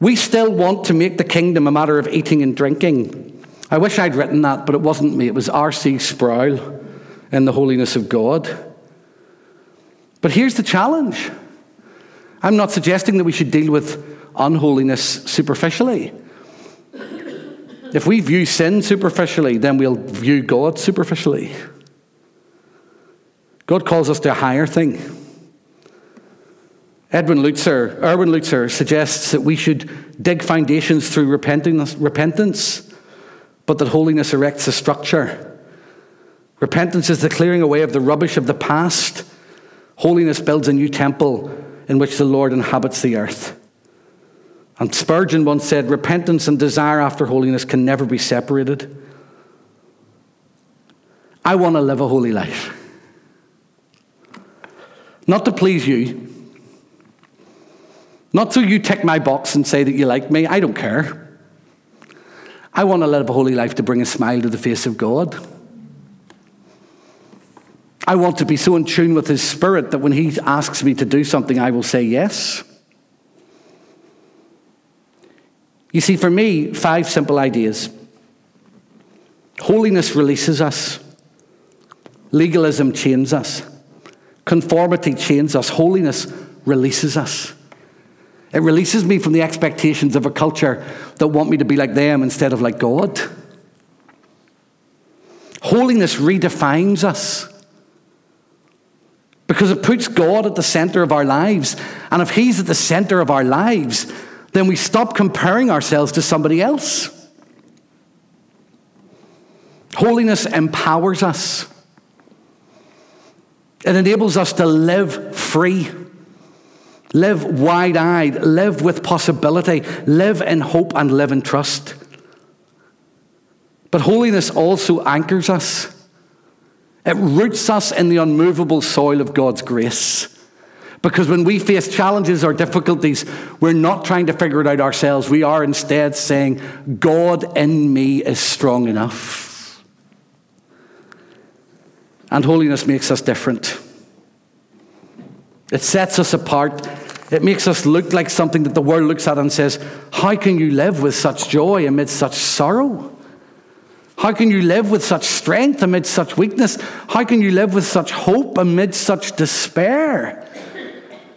We still want to make the kingdom a matter of eating and drinking. I wish I'd written that, but it wasn't me. It was R.C. Sproul in The Holiness of God. But here's the challenge I'm not suggesting that we should deal with unholiness superficially. If we view sin superficially, then we'll view God superficially. God calls us to a higher thing. Edwin Lutzer, Erwin Lutzer suggests that we should dig foundations through repentance, repentance, but that holiness erects a structure. Repentance is the clearing away of the rubbish of the past. Holiness builds a new temple in which the Lord inhabits the earth. And Spurgeon once said, Repentance and desire after holiness can never be separated. I want to live a holy life. Not to please you, not so you tick my box and say that you like me. I don't care. I want to live a holy life to bring a smile to the face of God. I want to be so in tune with His Spirit that when He asks me to do something, I will say yes. You see, for me, five simple ideas. Holiness releases us. Legalism chains us. Conformity chains us. Holiness releases us. It releases me from the expectations of a culture that want me to be like them instead of like God. Holiness redefines us because it puts God at the center of our lives. And if He's at the center of our lives, then we stop comparing ourselves to somebody else. Holiness empowers us, it enables us to live free, live wide eyed, live with possibility, live in hope, and live in trust. But holiness also anchors us. It roots us in the unmovable soil of God's grace. Because when we face challenges or difficulties, we're not trying to figure it out ourselves. We are instead saying, God in me is strong enough. And holiness makes us different. It sets us apart. It makes us look like something that the world looks at and says, How can you live with such joy amidst such sorrow? How can you live with such strength amidst such weakness? How can you live with such hope amidst such despair?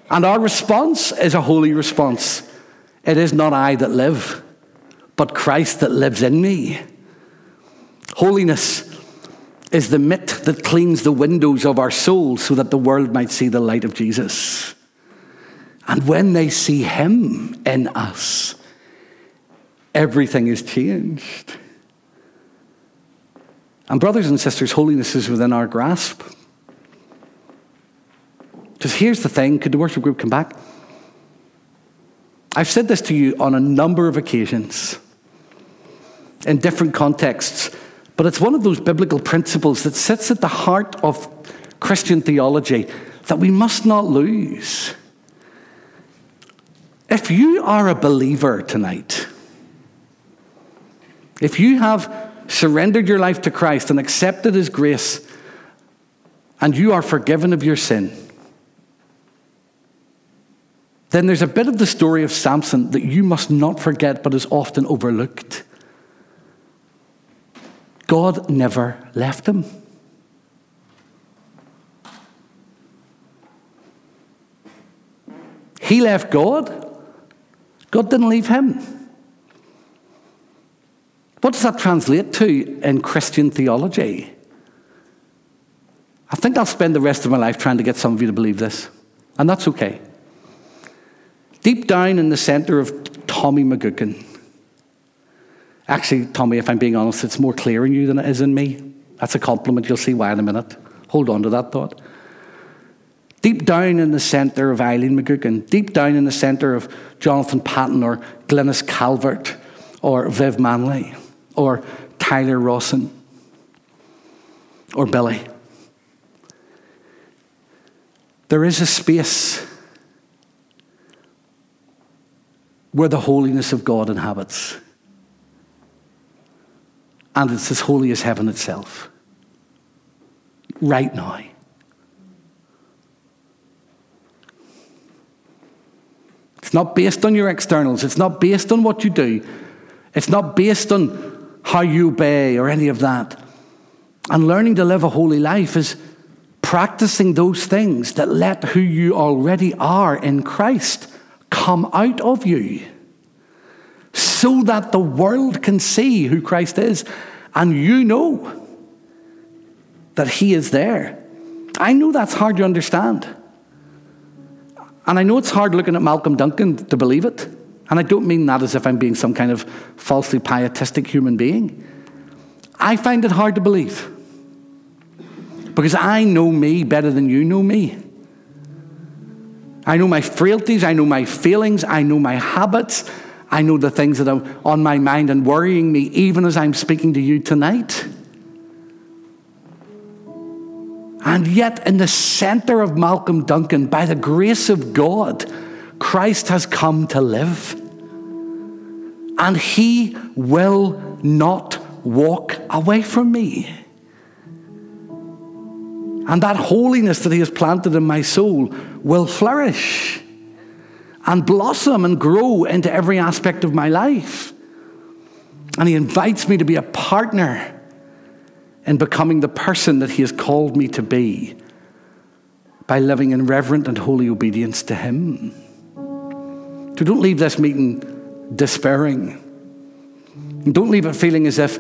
And our response is a holy response. It is not I that live, but Christ that lives in me. Holiness is the mitt that cleans the windows of our souls so that the world might see the light of Jesus. And when they see Him in us, everything is changed. And, brothers and sisters, holiness is within our grasp. Because here's the thing could the worship group come back? I've said this to you on a number of occasions in different contexts, but it's one of those biblical principles that sits at the heart of Christian theology that we must not lose. If you are a believer tonight, if you have surrendered your life to Christ and accepted His grace, and you are forgiven of your sin, then there's a bit of the story of Samson that you must not forget but is often overlooked. God never left him. He left God. God didn't leave him. What does that translate to in Christian theology? I think I'll spend the rest of my life trying to get some of you to believe this, and that's okay. Deep down in the center of Tommy McGuckin, actually, Tommy, if I'm being honest, it's more clear in you than it is in me. That's a compliment. You'll see why in a minute. Hold on to that thought. Deep down in the center of Eileen McGuckin, deep down in the center of Jonathan Patton or Glynis Calvert or Viv Manley, or Tyler Rawson or Billy. There is a space where the holiness of God inhabits. And it's as holy as heaven itself. Right now. It's not based on your externals. It's not based on what you do. It's not based on how you obey or any of that. And learning to live a holy life is practicing those things that let who you already are in Christ come out of you so that the world can see who Christ is and you know that He is there. I know that's hard to understand. And I know it's hard looking at Malcolm Duncan to believe it. And I don't mean that as if I'm being some kind of falsely pietistic human being. I find it hard to believe. Because I know me better than you know me. I know my frailties, I know my feelings, I know my habits, I know the things that are on my mind and worrying me, even as I'm speaking to you tonight. And yet, in the center of Malcolm Duncan, by the grace of God, Christ has come to live and he will not walk away from me. And that holiness that He has planted in my soul will flourish and blossom and grow into every aspect of my life. And He invites me to be a partner in becoming the person that He has called me to be by living in reverent and holy obedience to Him. So don't leave this meeting despairing. Don't leave it feeling as if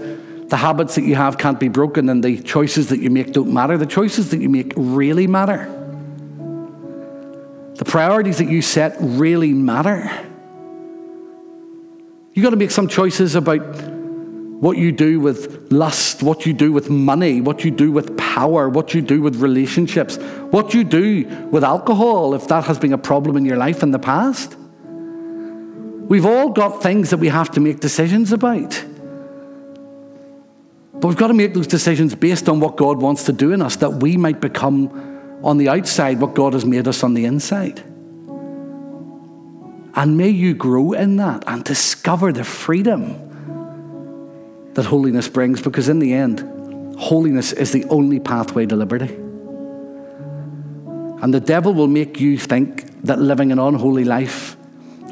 the habits that you have can't be broken and the choices that you make don't matter. The choices that you make really matter. The priorities that you set really matter. You've got to make some choices about what you do with lust, what you do with money, what you do with power, what you do with relationships, what you do with alcohol if that has been a problem in your life in the past. We've all got things that we have to make decisions about. But we've got to make those decisions based on what God wants to do in us, that we might become on the outside what God has made us on the inside. And may you grow in that and discover the freedom that holiness brings, because in the end, holiness is the only pathway to liberty. And the devil will make you think that living an unholy life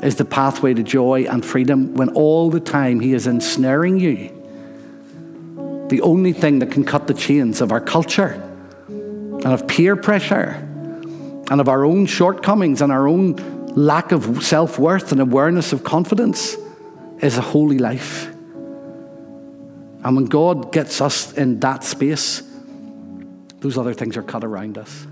is the pathway to joy and freedom when all the time he is ensnaring you the only thing that can cut the chains of our culture and of peer pressure and of our own shortcomings and our own lack of self worth and awareness of confidence is a holy life. And when God gets us in that space, those other things are cut around us.